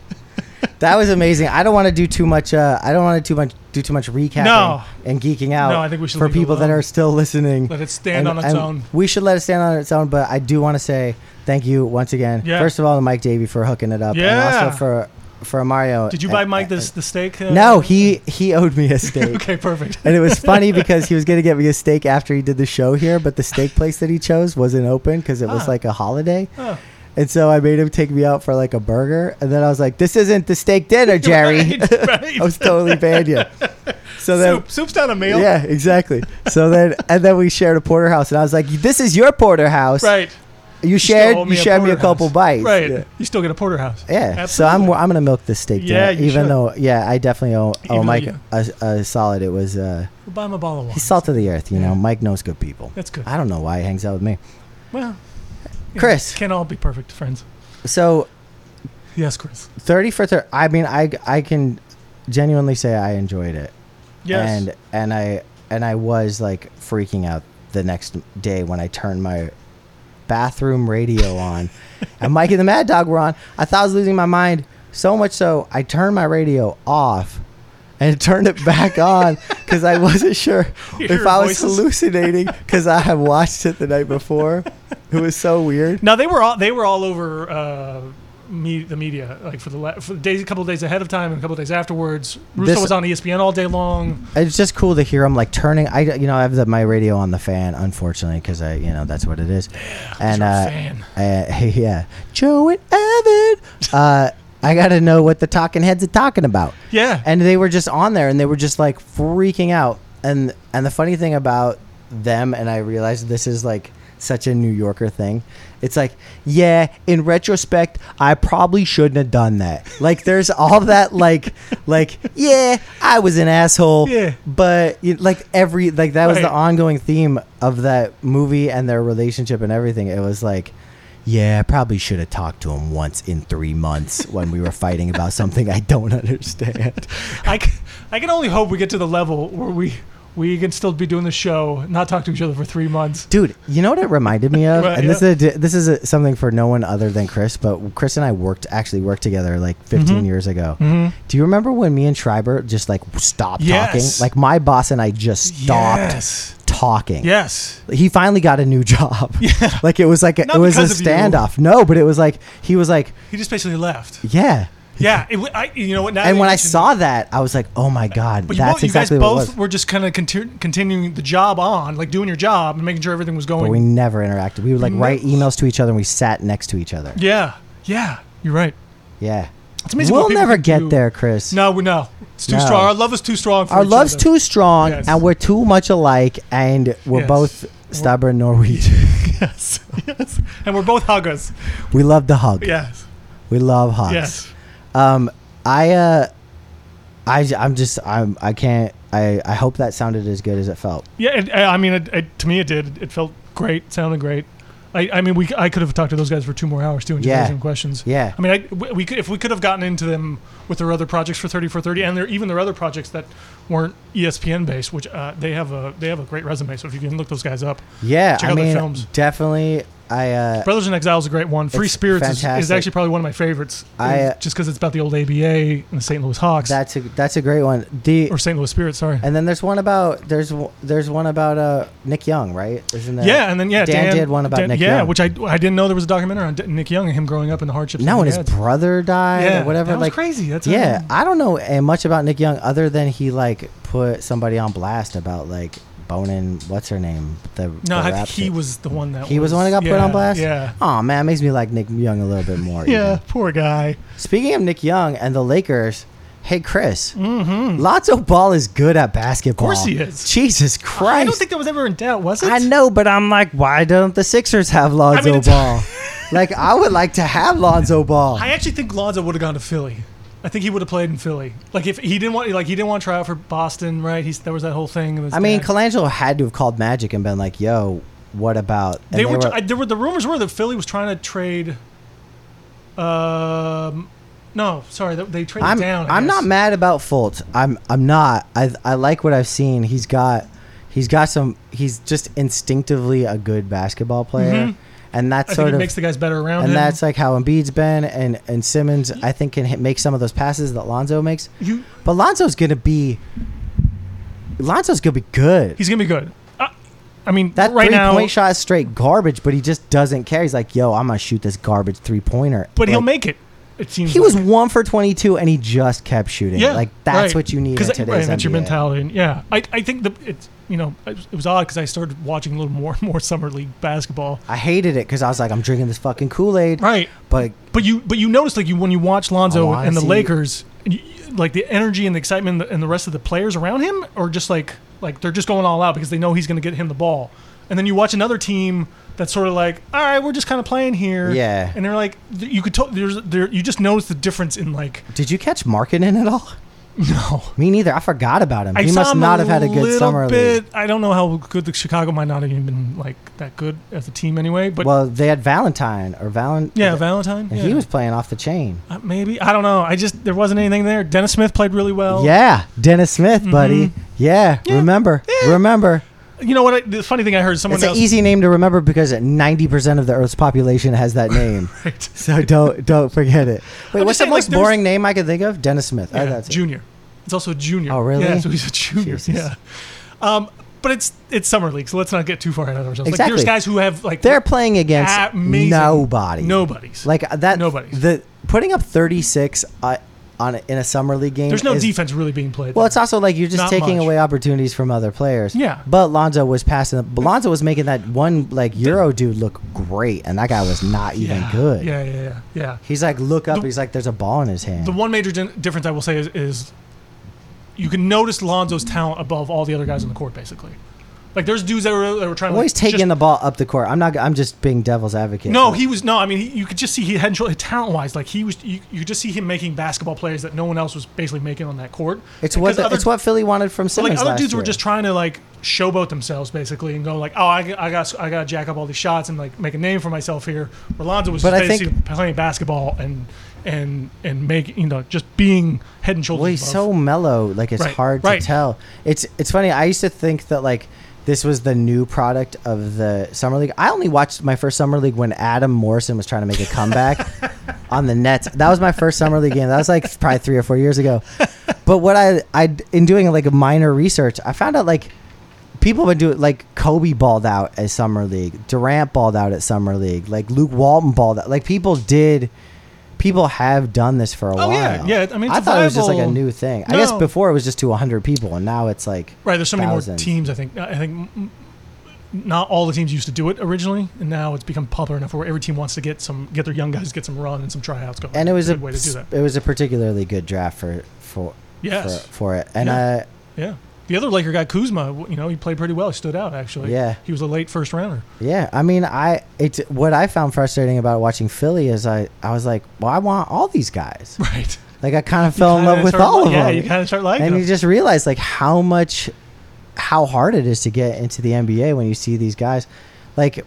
that was amazing. I don't want to do too much. Uh, I don't want to too much do too much recapping No. and geeking out. No, I think we should for people that are still listening. Let it stand And- on its own. We should let it stand on its own. But I do want to say thank you once again. Yeah. First of all, to Mike Davey for hooking it up, and Yeah. also for for Mario. Did you buy Mike and- this the steak? Uh, No, he he owed me a steak. okay, perfect. And it was funny because he was going to get me a steak after he did the show here, but the steak place that he chose wasn't open because it was Ah. like a holiday. Oh. And so I made him take me out for like a burger. And then I was like, this isn't the steak dinner, Jerry. Right, right. I was totally banned you. So then, Soup. Soup's not a meal. yeah, exactly. So then, and then we shared a porterhouse. And I was like, this is your porterhouse. Right. You shared, you me a shared me a couple bites. Right. Yeah. You still get a porterhouse. Yeah, so I'm I'm gonna milk this steak Yeah, dinner, you even should. though yeah I definitely owe, Even owe Mike a, a solid. It was uh, We'll buy him a bottle of wine. he's salt of the earth, you know. Mike knows good people. That's good. I don't know why he hangs out with me. Well, you Chris. can't all be perfect friends. So Yes, Chris. thirty for thirty. I mean, I I can genuinely say I enjoyed it. Yes. And and I and I was like freaking out the next day when I turned my bathroom radio on, and Mike and the Mad Dog were on. I thought I was losing my mind so much so I turned my radio off. And turned it back on because I wasn't sure if I was voices? hallucinating because I had watched it the night before. It was so weird. Now they were all they were all over uh, me, the media like for the la- for the days a couple of days ahead of time and a couple of days afterwards. Russo This- was on ESPN all day long. It's just cool to hear him like turning. I you know I have the, my radio on the fan, unfortunately, because I you know that's what it is. and you're a uh, fan. uh, yeah, Joe and Evan. uh, I got to know what the talking heads are talking about. Yeah. And they were just on there, and they were just like freaking out. And and the funny thing about them, and I realized this is like such a New Yorker thing. It's like, yeah, in retrospect, I probably shouldn't have done that. Like, there's all that, like, like, yeah, I was an asshole. Yeah. But you- like every, like that was the ongoing theme of that movie and their relationship and everything. It was like. Yeah, I probably should have talked to him once in three months when we were fighting about something I don't understand. I, c- I can only hope we get to the level where we we can still be doing the show, not talk to each other for three months. Dude, you know what it reminded me of? Right, and this yeah. is a, this is a, something for no one other than Chris, but Chris and I worked actually worked together like 15 Mhm. years ago. Mm-hmm. Do you remember when me and Schreiber just like stopped Yes. talking? Like my boss and I just stopped Yes. Talking. Yes. He finally got a new job. Yeah. Like it was like a, it was a standoff. No, but it was like he was like, He just basically left. yeah. Yeah. It, I, you know what? Now And when I mention- saw that, I was like, "Oh my god, But you, that's both, you guys what it both was." were just kind of conti- continuing the job on, like doing your job and making sure everything was going. But we never interacted. We would like write emails to each other, and we sat next to each other. yeah. Yeah. You're right. Yeah. It's amazing. We'll never get do. there, Chris. No, we no. It's too No. strong. Our love is too strong. For Our each love's other. too strong, Yes. and we're too much alike, and we're Yes. both stubborn Norwegian. yes. Yes. And we're both huggers. we love to hug. Yes. We love hugs. Yes. Um, I, uh, I, I'm just, I'm, I can't. I, I hope that sounded as good as it felt. Yeah. It, I mean, it, it, to me, it did. It felt great. Sounded great. I, I mean, we I could have talked to those guys for two more hours too and just Yeah. asked them questions. Yeah. I mean, I, we we could if we could have gotten into them with their other projects for thirty for thirty, and their even their other projects that weren't ESPN based, which uh, they have a they have a great resume. So if you can look those guys up, Yeah, Check I out their films. definitely. I uh, Brothers in Exile is a great one. Free Spirits is, is actually probably one of my favorites. I, uh, just because it's about the old ABA and the St. Louis Hawks that's a that's a great one. The or St. Louis Spirits. Sorry. and then there's one about there's there's one about uh Nick Young, right? Isn't there? yeah, and then yeah, Dan, did one about Dan- Nick yeah, Young. which I I didn't know there was a documentary on D- Nick Young and him growing up in the hardships. no, and his brother died yeah, or whatever. Like crazy. That's Yeah, I don't know uh, much about Nick Young other than he like put somebody on blast about like boning. What's her name? The no, the I think he was the one that He was the one that got put on blast? Yeah. Oh man, it makes me like Nick Young a little bit more. Yeah, even. poor guy. Speaking of Nick Young and the Lakers, hey Chris, mm-hmm. Lonzo Ball is good at basketball. Of course he is. Jesus Christ! I don't think that was ever in doubt, was it? I know, but I'm like, why don't the Sixers have Lonzo it's- Ball? like, I would like to have Lonzo Ball. I actually think Lonzo would have gone to Philly. I think he would have played in Philly. Like if he didn't want, like he didn't want to try out for Boston, right? He's there was that whole thing. I mean, dad. Colangelo had to have called Magic and been like, "Yo, what about?" and they, were, I, there were the rumors were that Philly was trying to trade. Um, no, sorry, they, they traded I'm down. I I'm not mad about Fultz. I'm I'm not. I I like what I've seen. He's got he's got some. He's just instinctively a good basketball player, and that's. I sort of makes the guys better around and him. that's like how Embiid's been, and and Simmons I think can hit, make some of those passes that Lonzo makes. you, But Lonzo's gonna be Lonzo's gonna be good. he's gonna be good. Uh, I mean, That right three now, point shot is straight garbage, but he just doesn't care. He's like, yo, I'm gonna shoot this garbage three pointer. but he'll make it. It seems He like. was one for twenty two, and he just kept shooting. Yeah, like that's right. what you need in today's right, that's your mentality. And yeah, I, I think the it's you know it was- it was odd because I started watching a little more more summer league basketball. I hated it because I was like, I'm drinking this fucking Kool Aid. Right, But but you but you notice like you when you watch Lonzo wanna and the see- Lakers, you, like the energy and the excitement and the rest of the players around him, or just like like they're just going all out because they know he's going to get him the ball. And then you watch another team that's sort of like, all right, we're just kind of playing here. Yeah. And they're like, you could tell there's there you just notice the difference in like did you catch Markkanen at all? No. Me neither. I forgot about him. I he saw must him not have had a good little summer bit. league. I don't know how good the Chicago might not have even been like that good as a team anyway. But Well, they had Valentine or Valen. yeah, Valentine. and yeah. he was playing off the chain. Uh, maybe I don't know. I just there wasn't anything there. Dennis Smith played really well. Yeah, Dennis Smith, buddy. Yeah, Mm-hmm. Yeah. remember, remember. You know what? I, the funny thing I heard someone It's an else. easy name to remember because ninety percent of the Earth's population has that name. Right. so don't don't forget it. Wait, I'm what's just the saying, like, most there's- boring name I could think of? Dennis Smith. Oh, Yeah, that's it. junior. It's also junior. Oh, really? Yeah, so he's a junior. Jesus. Yeah. Um, but it's it's summer league, so let's not get too far ahead of ourselves. Like Exactly. there's guys who have like They're playing against amazing nobody. Nobody's. Like that. Nobody's. The putting up thirty six uh, on a, in a summer league game. there's no is- defense really being played. Well, there. it's also like you're just Not taking much. away opportunities from other players. Yeah. But Lonzo was passing. Lonzo was making that one like Euro dude look great, and that guy was not even yeah. good. Yeah, yeah, yeah, yeah. He's like, look up. The- he's like, there's a ball in his hand. The one major din- difference I will say is, is you can notice Lonzo's talent above all the other guys on the court, basically. Like there's dudes that were, that were trying to Always like, taking just- the ball up the court. I'm not. I'm just being devil's advocate. No, he was no. I mean, he, you could just see he had talent wise. Like he was, you, you could just see him making basketball plays that no one else was basically making on that court. It's what the, other- it's what Philly wanted from Simmons like other dudes were just trying to like showboat themselves basically and go like, oh, I, I got I got to jack up all these shots and like make a name for myself here. Rolando was But just I think- basically playing basketball and and and make you know just being head and shoulders. Well, he's above. so mellow. Like it's Right, hard right. to tell. It's it's funny. I used to think that like this was the new product of the summer league. I only watched my first summer league when Adam Morrison was trying to make a comeback on the Nets. That was my first summer league game. That was like probably three or four years ago. But what I I in doing like a minor research, I found out like people have been doing like Kobe balled out at summer league, Durant balled out at summer league, like Luke Walton balled out. Like people did. People have done this for a Oh, while. yeah. Yeah, I mean, it's I a thought it was just like a viable- new thing. I guess No. before it was just to 100 people, and now it's like Right, there's so many more teams. I think. I think not all the teams used to do it originally, and now it's become popular enough where every team wants to get some, get their young guys, get some run and some tryouts going. And it was It's a good way to do that. it was a particularly good draft for for Yes. for, for it. And Yeah. uh, Yeah. The other Laker guy, Kuzma, you know, he played pretty well. He stood out actually. Yeah. He was a late first rounder. yeah, I mean, I it's what I found frustrating about watching Philly is I I was like, well, I want all these guys. Right. Like I kind of fell in love with all li- of yeah, them. Yeah, you kind of start liking and them. you just realize like how much how hard it is to get into the NBA when you see these guys like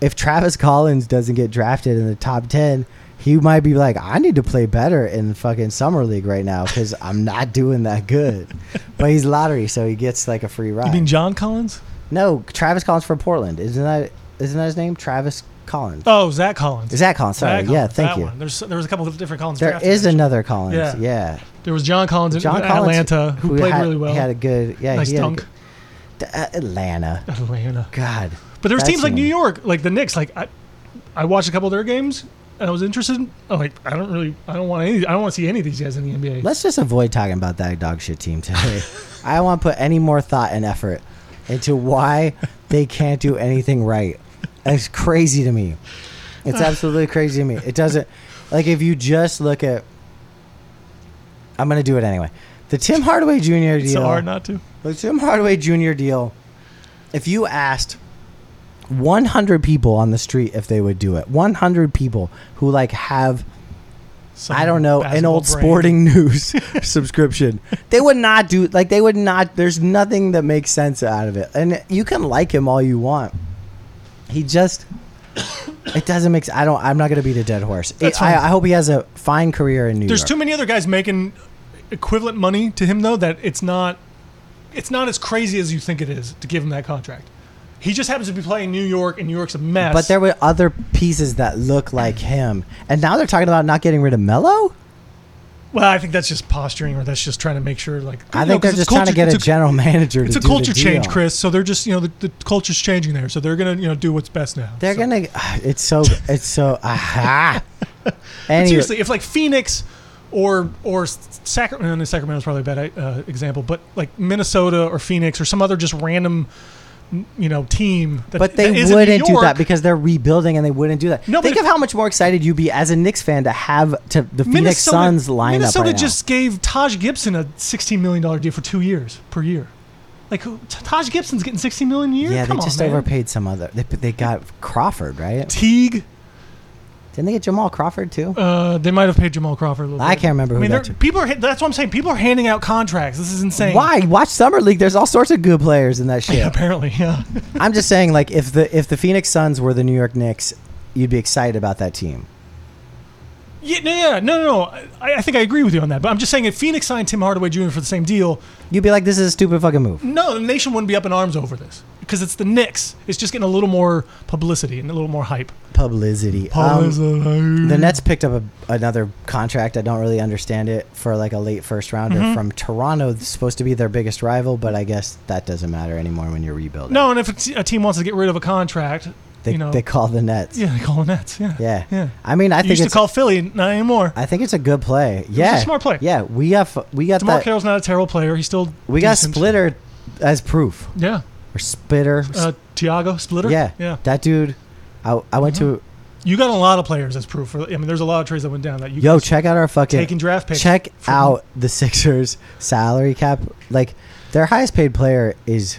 if Travis Collins doesn't get drafted in the top ten, he might be like, I need to play better in fucking summer league right now because I'm not doing that good. but he's lottery, so he gets like a free ride. You mean John Collins? no, Travis Collins from Portland. Isn't that isn't that his name? Travis Collins. Oh, Zach Collins. Zach Collins. Sorry. Zach yeah, thank you. One. There's there was a couple of different Collins. There is another Collins. Yeah. Yeah. There was John Collins in John Collins, Atlanta who, played had, really well. He had a good. Yeah, nice he dunk. good- Atlanta. Atlanta. God. But there was that teams like. New York, like the Knicks. Like I, I watched a couple of their games and I was interested. I'm like, oh, I don't really, I don't want any, I don't want to see any of these guys in the NBA. Let's just avoid talking about that dog shit team today. I don't want to put any more thought and effort into why they can't do anything right. It's crazy to me. It's absolutely crazy to me. It doesn't like if you just look at. I'm gonna do it anyway. The Tim Hardaway Jr. deal. it's so hard not to. The Tim Hardaway Jr. deal. If you asked 100 people on the street if they would do it, 100 people who like have Some I don't know, an old brain. sporting news subscription. They would not do like they would not there's nothing that makes sense out of it. And you can like him all you want. He just it doesn't make I don't I'm not going to beat a dead horse. That's I. I hope he has a fine career in New There's York. There's too many other guys making equivalent money to him though that it's not, it's not as crazy as you think it is to give him that contract. He just happens to be playing New York, and New York's a mess. but there were other pieces that look like him. And now they're talking about not getting rid of Melo? well, I think that's just posturing, or that's just trying to make sure. Like I know, think they're just it's trying to get a it's general manager It's a culture change. Chris. So they're just, you know, the, the culture's changing there. So they're gonna, you know, do what's best now. They're So- gonna. It's so. It's so. Aha. Anyway, seriously, if like Phoenix or or Sacramento, Sacramento's probably a bad uh, example, but like Minnesota or Phoenix or some other just random, you know, team. That, but they that wouldn't do that because they're rebuilding and they wouldn't do that. No, Think of how much more excited you'd be as a Knicks fan to have to the Phoenix Minnesota, Suns line Minnesota right just gave Taj Gibson a sixteen million dollar deal for two years per year. Like Taj Gibson's getting sixteen million a year. Yeah, Come they just overpaid some other. They, they got Crawford, right? Teague. Didn't they get Jamal Crawford too? Uh, they might have paid Jamal Crawford a little I bit. can't remember I who mean, that people are. That's what I'm saying. People are handing out contracts. This is insane. Why? Watch summer league. There's all sorts of good players in that shit. Yeah, apparently, yeah. I'm just saying, like, if the if the Phoenix Suns were the New York Knicks, you'd be excited about that team. Yeah, no, yeah, no, no, no. I, I think I agree with you on that. But I'm just saying, if Phoenix signed Tim Hardaway Jr. for the same deal, You'd be like, this is a stupid fucking move. no, the nation wouldn't be up in arms over this because it's the Knicks. It's just getting a little more publicity and a little more hype. Publicity. Um, The Nets picked up a, another contract. I don't really understand it for like a late first rounder Mm-hmm. from Toronto. It's supposed to be their biggest rival, but I guess that doesn't matter anymore when you're rebuilding. No, and if a, t- a team wants to get rid of a contract, they, you know, they call the Nets. yeah, they call the Nets. Yeah, yeah. yeah. I mean, I You think used to it's call Philly, not anymore. I think it's a good play. Yeah, smart play. Yeah, we have we got DeMarre that. Carroll's not a terrible player. He's still We got decent. Splitter as proof Yeah, or Spitter. uh, Tiago Splitter. yeah, yeah. Mm-hmm. That dude. I, I went to You got a lot of players as proof. For, I mean, there's a lot of trades that went down that you yo check out our fucking taking draft picks. check out the Sixers salary cap. Like their highest paid player is,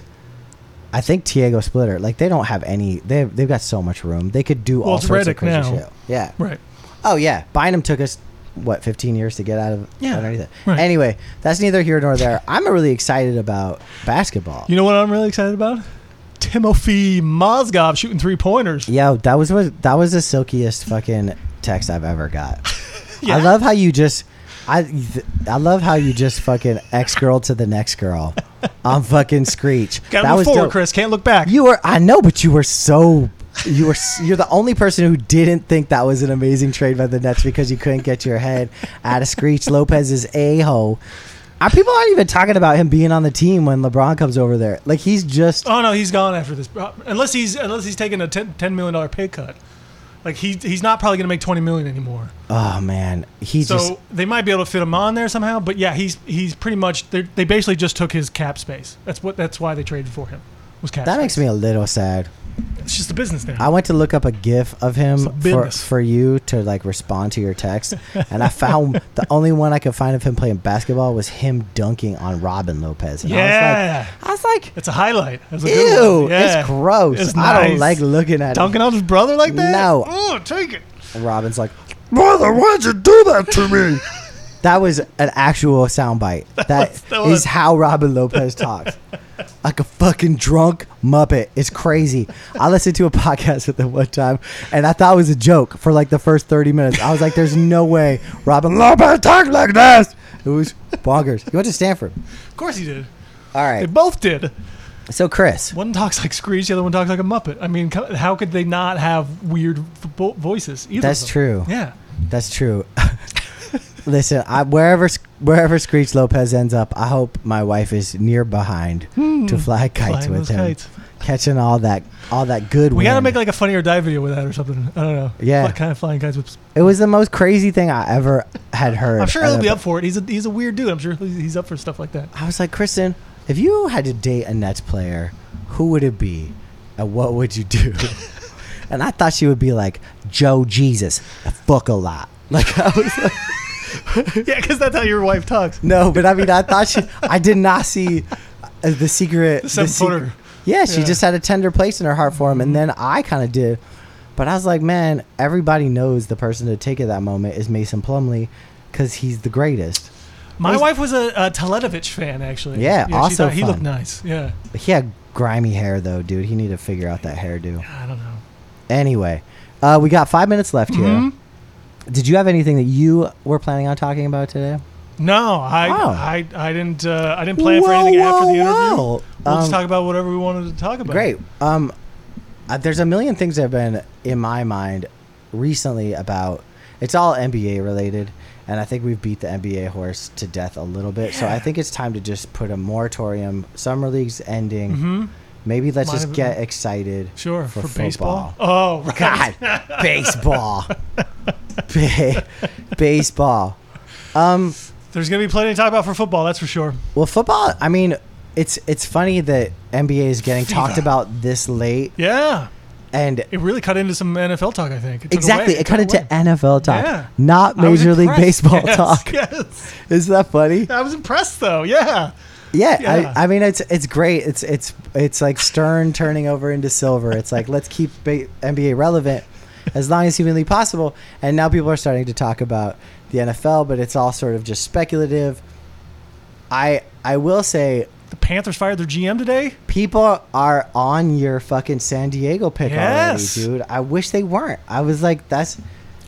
I think Tiago Splitter. Like they don't have any. They they've got so much room. They could do Well, all sorts of crazy now. shit. Yeah. Right. Oh yeah. Bynum took us what 15 years to get out of Yeah, underneath it. right. Anyway, that's neither here nor there. I'm really excited about basketball. You know what I'm really excited about? Timothy Mozgov shooting three pointers. Yo, that was what that was the silkiest fucking text I've ever got. Yeah. I love how you just I th- I love how you just fucking ex girl to the next girl I'm fucking Screech. Got to that was forward, dope. Chris. Can't look back. You were I know, but you were so you were you're the only person who didn't think that was an amazing trade by the Nets because you couldn't get your head out of Screech Lopez's a hole. Are people aren't even talking about him being on the team when LeBron comes over there? Like he's just Oh no, he's gone after this. Uh, Unless he's unless he's taking a 10, $10 million pay cut. Like he he's not probably going to make twenty million anymore. oh man, he's So just they might be able to fit him on there somehow. But yeah, he's he's pretty much they they basically just took his cap space. That's what that's why they traded for him. Was cap. that makes me a little sad. It's just a business now. I went to look up a GIF of him for, for you to like respond to your text, and I found the only one I could find of him playing basketball was him dunking on Robin Lopez. And yeah, I was like, I was it's a highlight. That's a like, good ew, one. Yeah. it's gross. It's I don't nice. like looking at it. Dunking on his brother like that. No. oh, take it. it. Robin's like, brother, why'd you do that to me? that was an actual soundbite. That was- that is how Robin Lopez talks. Like a fucking drunk muppet. It's crazy. I listened to a podcast at the one time, and I thought it was a joke for like the first thirty minutes. I was like, "There's no way Robin Lopez talks like this." It was bonkers. He went to Stanford. Of course he did. All right, They both did. So Chris, One talks like Screech, the other one talks like a Muppet. I mean, how could they not have weird vo- voices? Either That's true. Yeah. That's true. Listen, I, wherever wherever Screech Lopez ends up, I hope my wife is near behind to fly kites Hmm. Flying with him, kites. catching all that all that good. We got to make like a funny or die video with that or something. I don't know. Yeah. Fly- kind of flying kites with. It was the most crazy thing I ever had heard. I'm sure he'll be up for it. He's a he's a weird dude. I'm sure he's he's up for stuff like that. I was like, Kristen, if you had to date a Nets player, who would it be, and what would you do? and I thought she would be like Joe Jesus, fuck a lot. Like I was like. yeah, because that's how your wife talks. No, but I mean, I thought she. I did not see uh, the secret. The seven secret- Yeah, she Yeah. just had a tender place in her heart for him, and then I kind of did. But I was like, man, everybody knows the person to take at that moment is Mason Plumlee, because he's the greatest. My He's- wife was a, a Teletovic fan actually. Yeah, she also he looked nice. Yeah. He had grimy hair though, dude. He needed to figure out that hairdo. I don't know. Anyway, uh, we got five minutes left here. Did you have anything that you were planning on talking about today? No, I Oh. I, I didn't uh, I didn't plan for anything Whoa, after the interview. whoa. We'll just Um, talk about whatever we wanted to talk about. Great. Um, uh, there's a million things that have been in my mind recently about. It's all NBA related, and I think we've beat the NBA horse to death a little bit. So I think it's time to just put a moratorium. Summer league's ending. Mm-hmm. Maybe let's Might just get excited. Sure. For For, baseball. Oh, right. God, baseball, Ba- baseball. Um, There's gonna be plenty to talk about for football. That's for sure. well, football. I mean, it's it's funny that NBA is getting talked about this late, Yeah. and It really cut into some NFL talk. I think. It took Exactly. away- It cut took into away. NFL talk, Yeah. not I was Major League impressed. Baseball Yes, talk. Yes. Isn't that funny? I was impressed though. Yeah. Yeah, Yeah. I, I mean it's it's great. It's it's it's like Stern turning over into silver. It's like let's keep ba- NBA relevant as long as humanly possible. And now people are starting to talk about the NFL, but it's all sort of just speculative. I I will say The Panthers fired their GM today. people are on your fucking San Diego pick Yes. already, dude. I wish they weren't. I was like that's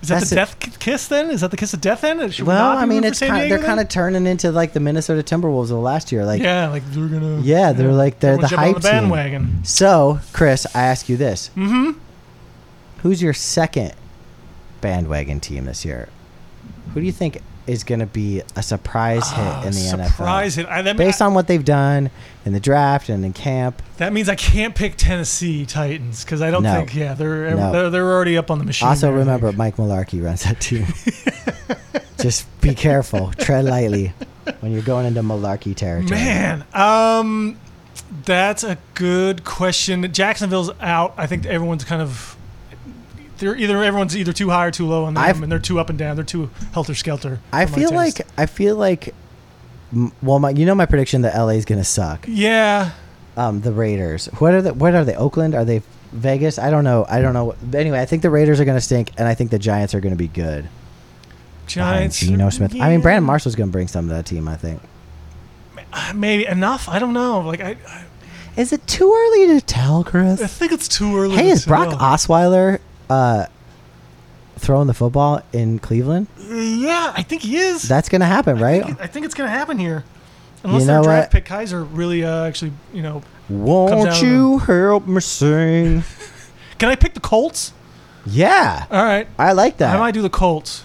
Is that That's the a- death ki- kiss then? Is that the kiss of death then? Should we well, I mean it's kind Diego they're kind of turning into like the Minnesota Timberwolves of last year. Like yeah, like they're gonna. Yeah, they're like- they're the everyone's jumping on hype the team. bandwagon. So, Chris, I ask you this: Mm-hmm. Who's your second bandwagon team this year? Who do you think is going to be a surprise hit in the Ah, Surprise NFL? hit. I, that, Based on what they've done in the draft and in camp. that means I can't pick Tennessee Titans because I don't No. think. Yeah, they're, No. they're they're already up on the machine. Also, there, remember. Mike Mularkey runs that team. Just be careful, tread lightly when you're going into Malarkey territory. Man, um, that's a good question. Jacksonville's out. I think everyone's kind of. They're either everyone's either too high or too low on them, I've- and they're too up and down. They're too helter skelter. I feel like I feel like. Well, my, you know my prediction that LA is going to suck. yeah, um, the Raiders. What are the, what are they? Oakland? Are they Vegas? I don't know. I don't know. But anyway, I think the Raiders are going to stink, and I think the Giants are going to be good. behind Giants. Geno Smith. I mean, Brandon Marshall's going to bring some to that team. I think. Maybe enough. I don't know. Like I, I, Is it too early to tell, Chris? I think it's too early. Hey, to is Brock tell. Osweiler uh, throwing the football in Cleveland? Yeah, I think he is. That's going to happen, right? I think it's going to happen here. Unless You their know draft what? pick Kizer really uh, actually, you know, Won't you help me sing? can I pick the Colts? Yeah, All right, I like that. I might I do the Colts.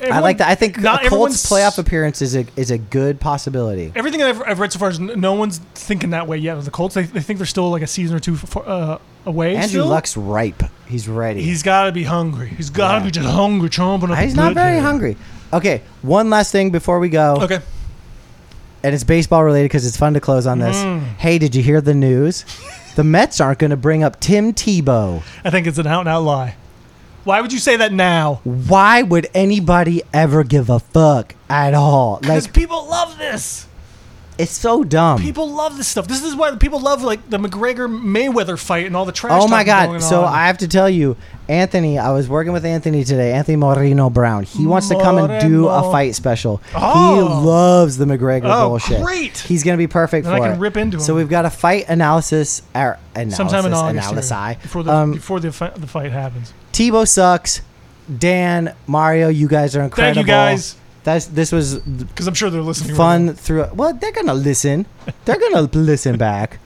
I like that. I think not a Colts playoff appearance is a is a good possibility. Everything I've, I've read so far is n- no one's thinking that way yet. With the Colts, they, they think they're still like a season or two f- uh, away. Andrew still. Luck's ripe. He's ready. He's got to be hungry. He's got to Yeah. be just hungry, chomping up. He's the not very here. hungry. Okay, one last thing before we go, Okay. and it's baseball related because it's fun to close on this. Mm. Hey, did you hear the news? the Mets aren't going to bring up Tim Tebow. I think it's an out and out lie. Why would you say that now? Why would anybody ever give a fuck at all? Because Like, people love this. It's so dumb. People love this stuff. This is why people love like the McGregor Mayweather fight and all the trash. Oh my god! So on. I have to tell you, Anthony. I was working with Anthony today. Anthony Moreno Brown. He wants to come and do a fight special. He Oh. loves the McGregor Oh, bullshit. great. He's gonna be perfect Then I can it. rip into him. So we've got a fight analysis. Or analysis sometime in August analysis. before the Um, before the fi- the fight happens. Tebow sucks. Dan, Mario, you guys are incredible. Thank you guys. That's this was Because I'm sure they're listening. fun now. through. Well, they're gonna listen. They're gonna listen back.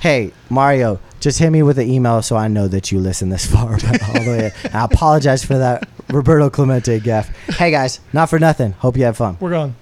Hey, Mario, just hit me with an email so I know that you listen this far all the way. I apologize for that Roberto Clemente gaff. Hey guys, not for nothing. Hope you have fun. We're gone.